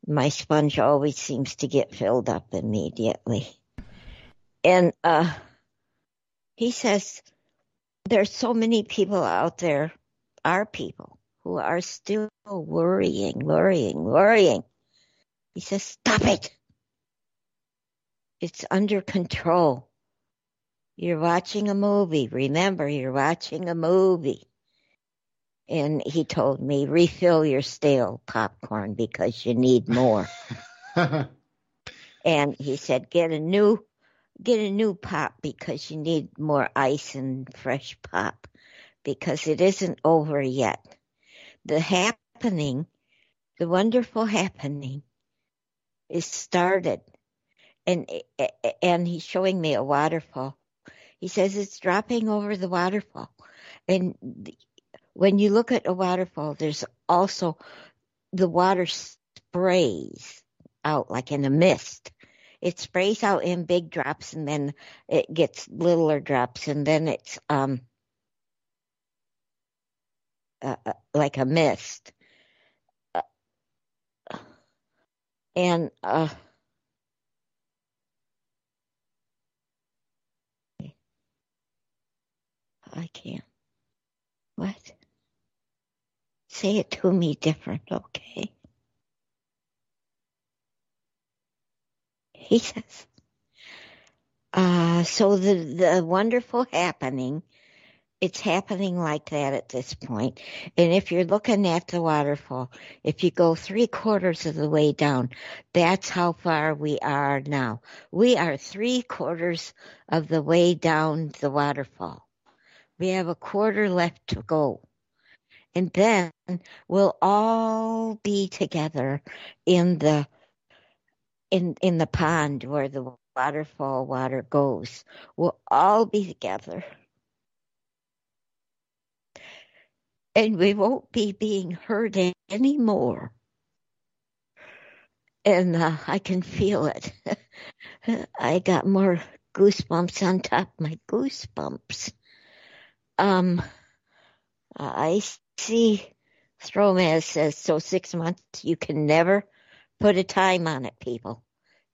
My sponge always seems to get filled up immediately. And uh, he says, there's so many people out there, our people, who are still worrying, worrying, worrying. He says, stop it. It's under control. You're watching a movie. Remember, you're watching a movie. And he told me, refill your stale popcorn because you need more. and he said, get a new, get a new pop because you need more ice and fresh pop because it isn't over yet. The happening, the wonderful happening is started. And, and he's showing me a waterfall. He says it's dropping over the waterfall. And when you look at a waterfall, there's also the water sprays out like in a mist. It sprays out in big drops and then it gets littler drops and then it's um uh, uh like a mist. Uh, and uh I can't. What? Say it to me different, okay? He says, uh, so the, the wonderful happening, it's happening like that at this point. And if you're looking at the waterfall, if you go three quarters of the way down, that's how far we are now. We are three quarters of the way down the waterfall. We have a quarter left to go. And then we'll all be together in the in in the pond where the waterfall water goes. We'll all be together. And we won't be being hurt anymore. And uh, I can feel it. I got more goosebumps on top of my goosebumps. Um, I see Stromaz says, so six months, you can never put a time on it, people.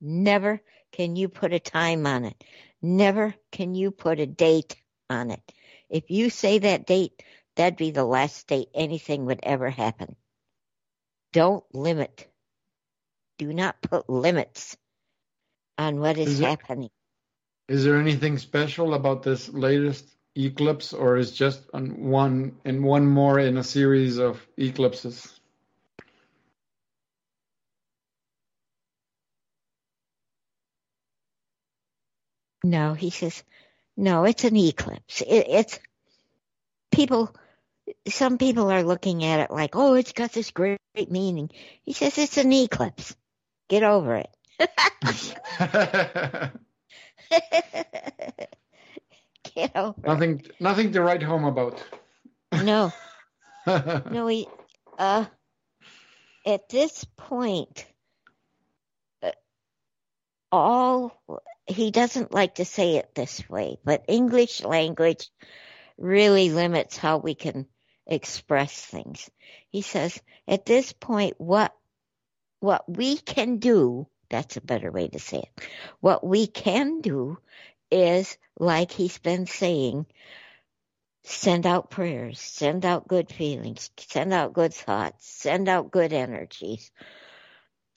Never can you put a time on it. Never can you put a date on it. If you say that date, that'd be the last date anything would ever happen. Don't limit. Do not put limits on what is, Is it- happening. Is there anything special about this latest eclipse, or is just on one and one more in a series of eclipses? No, he says, no, it's an eclipse. It, it's people, some people are looking at it like, oh, it's got this great, great meaning. He says it's an eclipse. Get over it. Get over it. nothing, nothing to write home about. No, no, we, uh, at this point, uh, all he doesn't like to say it this way, but English language really limits how we can express things. He says, at this point, what what we can do, that's a better way to say it. What we can do is, like he's been saying, send out prayers, send out good feelings, send out good thoughts, send out good energies.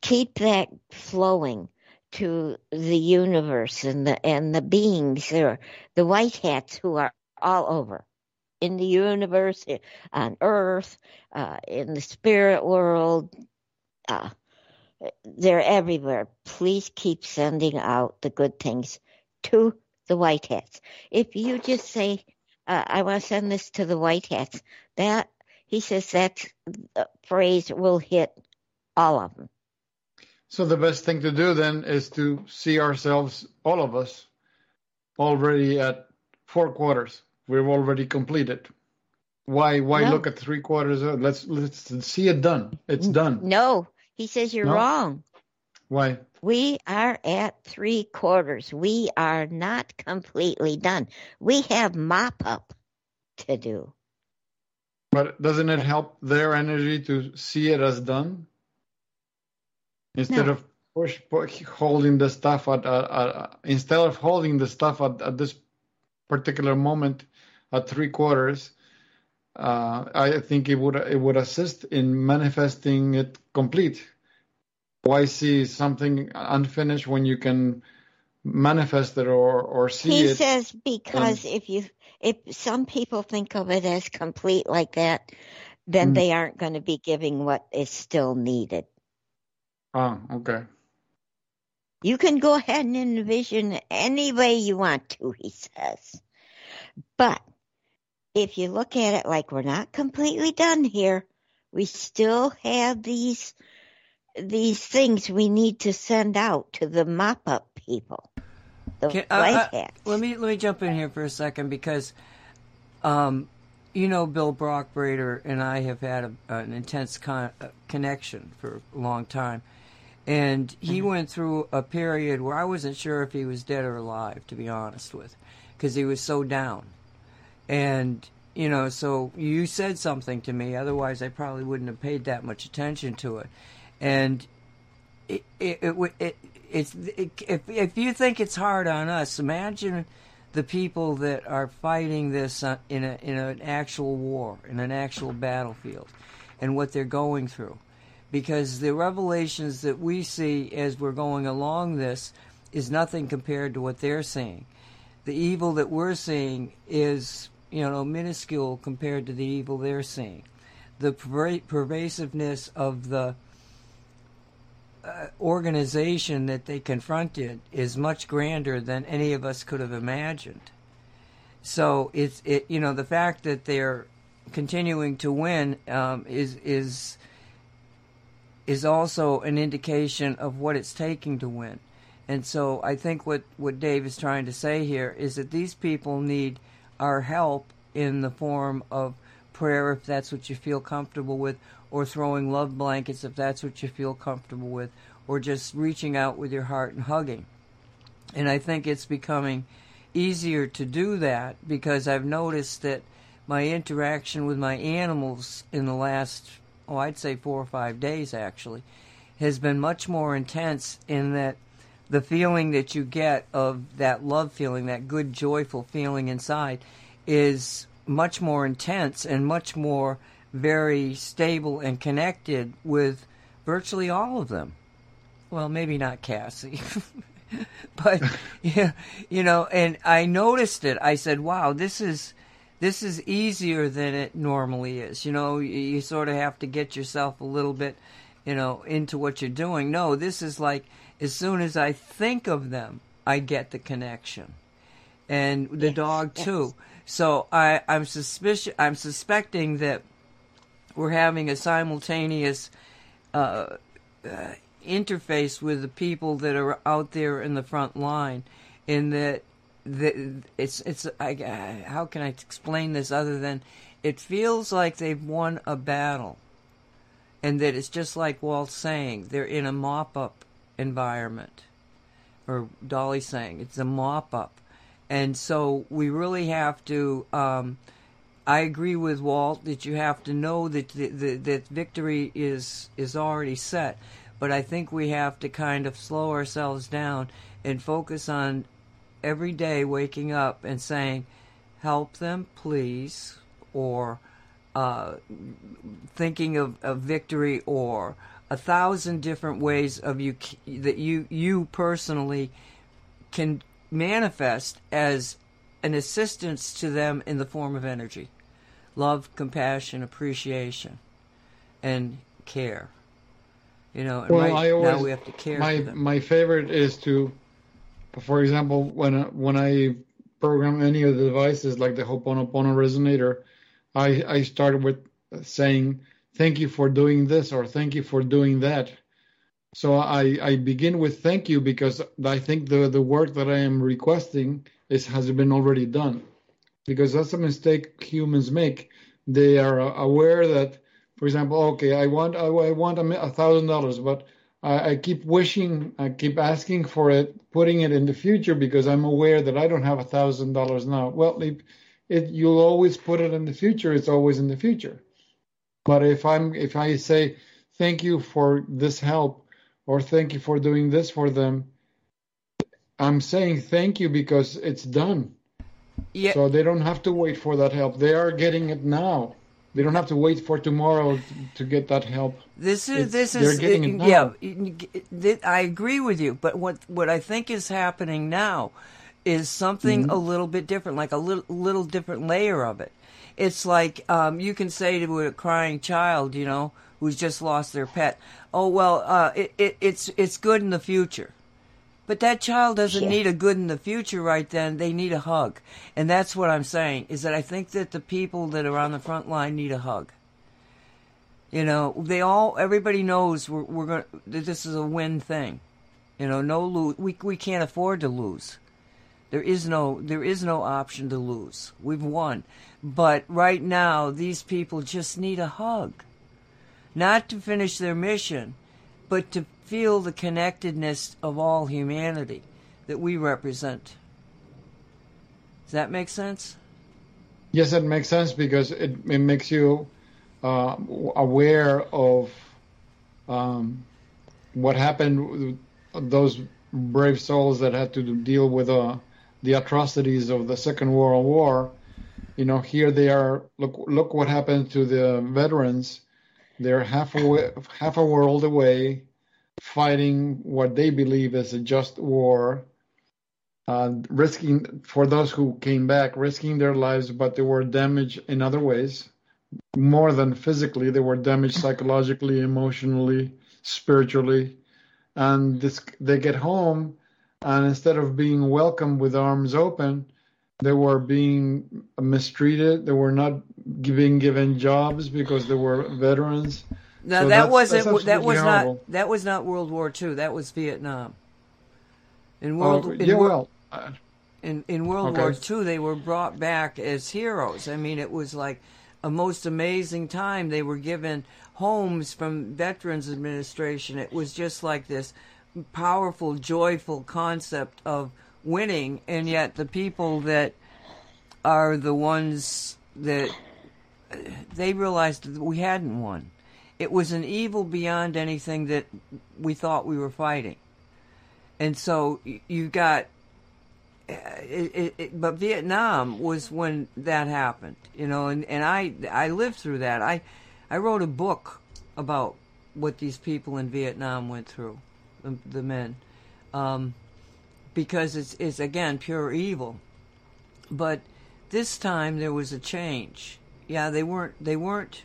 Keep that flowing to the universe and the and the beings there, the white hats who are all over in the universe, on Earth, uh, in the spirit world. Uh, they're everywhere. Please keep sending out the good things to the white hats. If you just say, uh, I want to send this to the white hats, that, he says that phrase will hit all of them. So the best thing to do then is to see ourselves, all of us, already at four quarters. We've already completed. Why why no. look at three quarters? Let's let's see it done. It's done. No, he says you're no? wrong. Why? We are at three quarters. We are not completely done. We have mop up to do. But doesn't it help their energy to see it as done? Instead no. of push, push, holding the stuff at, uh, uh, instead of holding the stuff at, at this particular moment at three quarters, uh, I think it would it would assist in manifesting it complete. Why see something unfinished when you can manifest it or or see he it? He says because if you if some people think of it as complete like that, then mm. they aren't going to be giving what is still needed. Oh, okay. You can go ahead and envision any way you want to, he says. But if you look at it like we're not completely done here, we still have these these things we need to send out to the mop up people. The Can, uh, uh, let me let me jump in here for a second because um, you know Bill Brockbrader and I have had a, an intense con- uh, connection for a long time. And he mm-hmm. went through a period where I wasn't sure if he was dead or alive, to be honest with, because he was so down. And, you know, so you said something to me, otherwise I probably wouldn't have paid that much attention to it. And it, it, it, it it's, it, if, if you think it's hard on us, imagine the people that are fighting this uh, in, a, in an actual war, in an actual battlefield, and what they're going through. Because the revelations that we see as we're going along this is nothing compared to what they're seeing. The evil that we're seeing is you know, minuscule compared to the evil they're seeing. The pervasiveness of the uh, organization that they confronted is much grander than any of us could have imagined. So it's it you know the fact that they're continuing to win um, is is is also an indication of what it's taking to win. And so I think what, what Dave is trying to say here is that these people need our help in the form of prayer if that's what you feel comfortable with, or throwing love blankets if that's what you feel comfortable with, or just reaching out with your heart and hugging. And I think it's becoming easier to do that because I've noticed that my interaction with my animals in the last, oh, I'd say four or five days actually, has been much more intense in that the feeling that you get of that love feeling, that good, joyful feeling inside, is much more intense and much more very stable and connected with virtually all of them. Well, maybe not Cassie. but yeah, you know, and I noticed it. I said, "Wow, this is this is easier than it normally is." You know, you, you sort of have to get yourself a little bit, you know, into what you're doing. No, this is like as soon as I think of them, I get the connection. And the yes, dog too. Yes. So I, I'm suspicious. I'm suspecting that we're having a simultaneous uh, uh, interface with the people that are out there in the front line. In that, the, it's it's I, how can I explain this other than it feels like they've won a battle, and that it's just like Walt saying they're in a mop up environment or Dolly saying it's a mop up, and so we really have to. Um, I agree with Walt that you have to know that the, the, that victory is is already set, but I think we have to kind of slow ourselves down and focus on every day waking up and saying, "Help them, please," or uh, thinking of, of victory, or a thousand different ways of you that you you personally can manifest as an assistance to them in the form of energy love, compassion, appreciation, and care. You know, and well, right I always, now we have to care. My my favorite is to, for example, when when I program any of the devices like the Ho'oponopono resonator, I I start with saying thank you for doing this or thank you for doing that. So I I begin with thank you because I think the the work that I am requesting is has been already done because that's a mistake humans make. They are uh, aware that, for example, okay, I want I, want a thousand dollars, but I, I, keep wishing, I keep asking for it, putting it in the future because I'm aware that I don't have a thousand dollars now. Well, if it you'll always put it in the future, it's always in the future. But if I'm if I say thank you for this help or thank you for doing this for them, I'm saying thank you because it's done yeah. So they don't have to wait for that help. They are getting it now. They don't have to wait for tomorrow to get that help. This is It's- this they're is now. yeah. I agree with you, but what what I think is happening now is something Mm-hmm. a little bit different, like a little little different layer of it. It's like um, you can say to a crying child, you know, who's just lost their pet, "Oh well, uh, it, it it's it's good in the future." But that child doesn't Yeah. need a good in the future right then. They need a hug. And that's what I'm saying is that I think that the people that are on the front line need a hug. You know, they all, everybody knows we're, we're going to, that this is a win thing. You know, no lose. We, we can't afford to lose. There is no, there is no option to lose. We've won. But right now, these people just need a hug. Not to finish their mission, but to feel the connectedness of all humanity that we represent. Does that make sense? Yes, it makes sense because it, it makes you uh, aware of um, what happened those brave souls that had to deal with uh, the atrocities of the Second World War. You know, here they are. Look, look what happened to the veterans. They're half a half a world away, fighting what they believe is a just war uh, risking for those who came back, risking their lives, but they were damaged in other ways, more than physically. They were damaged psychologically, emotionally, spiritually, and this, they get home, and instead of being welcomed with arms open, they were being mistreated. They were not being given jobs because they were veterans. No, So that that's- wasn't. that's that was not. That was not World War II. That was Vietnam. In World, Oh, in yeah, well, uh, in in World Okay. War II, they were brought back as heroes. I mean, it was like a most amazing time. They were given homes from Veterans Administration. It was just like this powerful, joyful concept of winning, and yet the people that are the ones that they realized that we hadn't won. It was an evil beyond anything that we thought we were fighting. And so you got uh, it, it, it, but Vietnam was when that happened, you know, and, and I I lived through that. I I wrote a book about what these people in Vietnam went through, the, the men, um, because it's it's again pure evil. But this time there was a change. Yeah, they weren't they weren't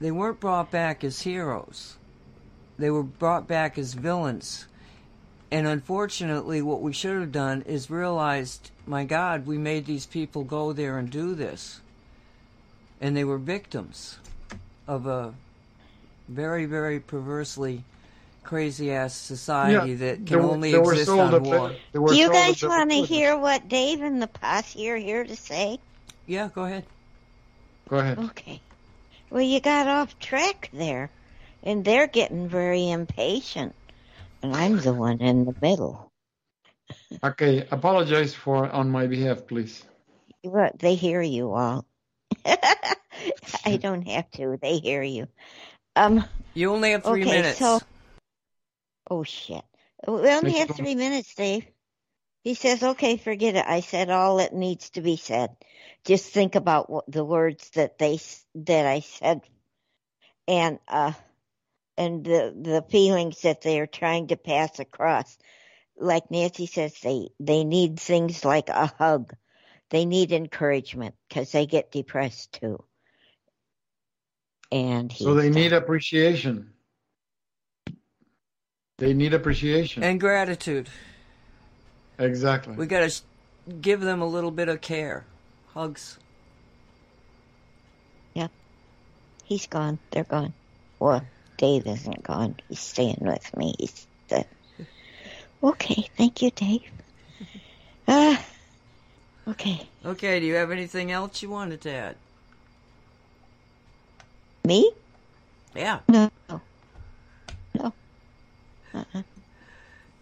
they weren't brought back as heroes. They were brought back as villains. And unfortunately, what we should have done is realized, my God, we made these people go there and do this. And they were victims of a very, very perversely crazy ass society that can were- only they were exist on war. bit- Do you guys want to hear what Dave and the posse are here to say? Yeah, go ahead. Go ahead. Okay. Well, you got off track there, and they're getting very impatient, and I'm the one in the middle. Okay, apologize for on my behalf, please. Well, they hear you all. I don't have to. They hear you. Um. You only have three okay, minutes. So, oh shit. We only Please have three minutes, Dave. He says, "Okay, forget it." I said all that needs to be said. Just think about what the words that they that I said, and uh, and the the feelings that they are trying to pass across. Like Nancy says, they they need things like a hug. They need encouragement because they get depressed too. And So they need appreciation. They need appreciation. and gratitude. Exactly. We got to give them a little bit of care. Hugs. Yep. He's gone. They're gone. Well, Dave isn't gone. He's staying with me. He's the... Okay. Thank you, Dave. Ah. okay. Okay, do you have anything else you wanted to add? Me? Yeah. No. No. Uh-uh.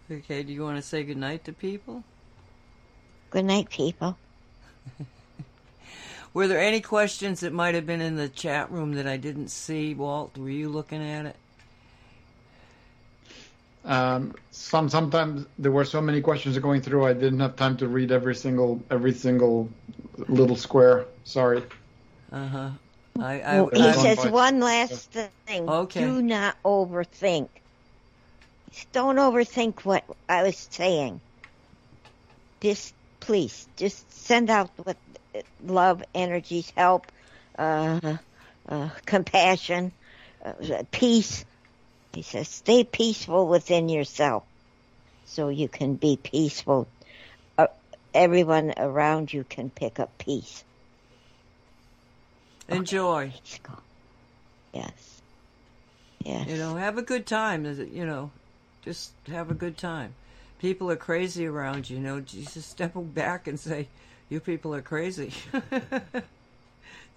Okay, do you want to say goodnight to people? Good night, people. Were there any questions that might have been in the chat room that I didn't see, Walt? Were you looking at it? Um, some sometimes there were so many questions going through, I didn't have time to read every single every single little square. Sorry. Uh huh. I, I, Well, he I- says one last thing. Okay. Do not overthink. Don't overthink what I was saying. Just please, just send out what love, energies, help, uh, uh, compassion, uh, peace. He says, stay peaceful within yourself, so you can be peaceful. Uh, everyone around you can pick up peace. enjoy. He's. Yes. Yes. You know, have a good time. You know, just have a good time. People are crazy around you. You know, just step back and say, "You people are crazy."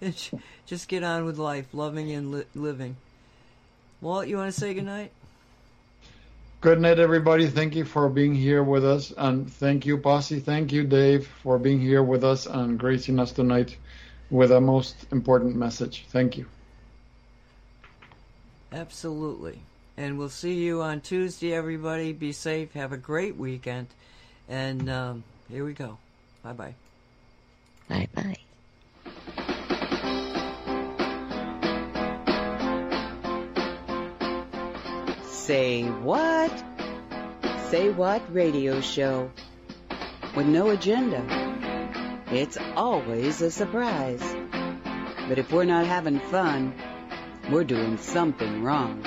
And just get on with life, loving and li- living. Walt, you want to say goodnight? Good night, everybody. Thank you for being here with us, and thank you, Posse. Thank you, Dave, for being here with us and gracing us tonight with a most important message. Thank you. Absolutely. And we'll see you on Tuesday, everybody. Be safe. Have a great weekend. And um, here we go. Bye bye. Bye bye. Say what? Say what radio show. With no agenda. It's always a surprise. But if we're not having fun, we're doing something wrong.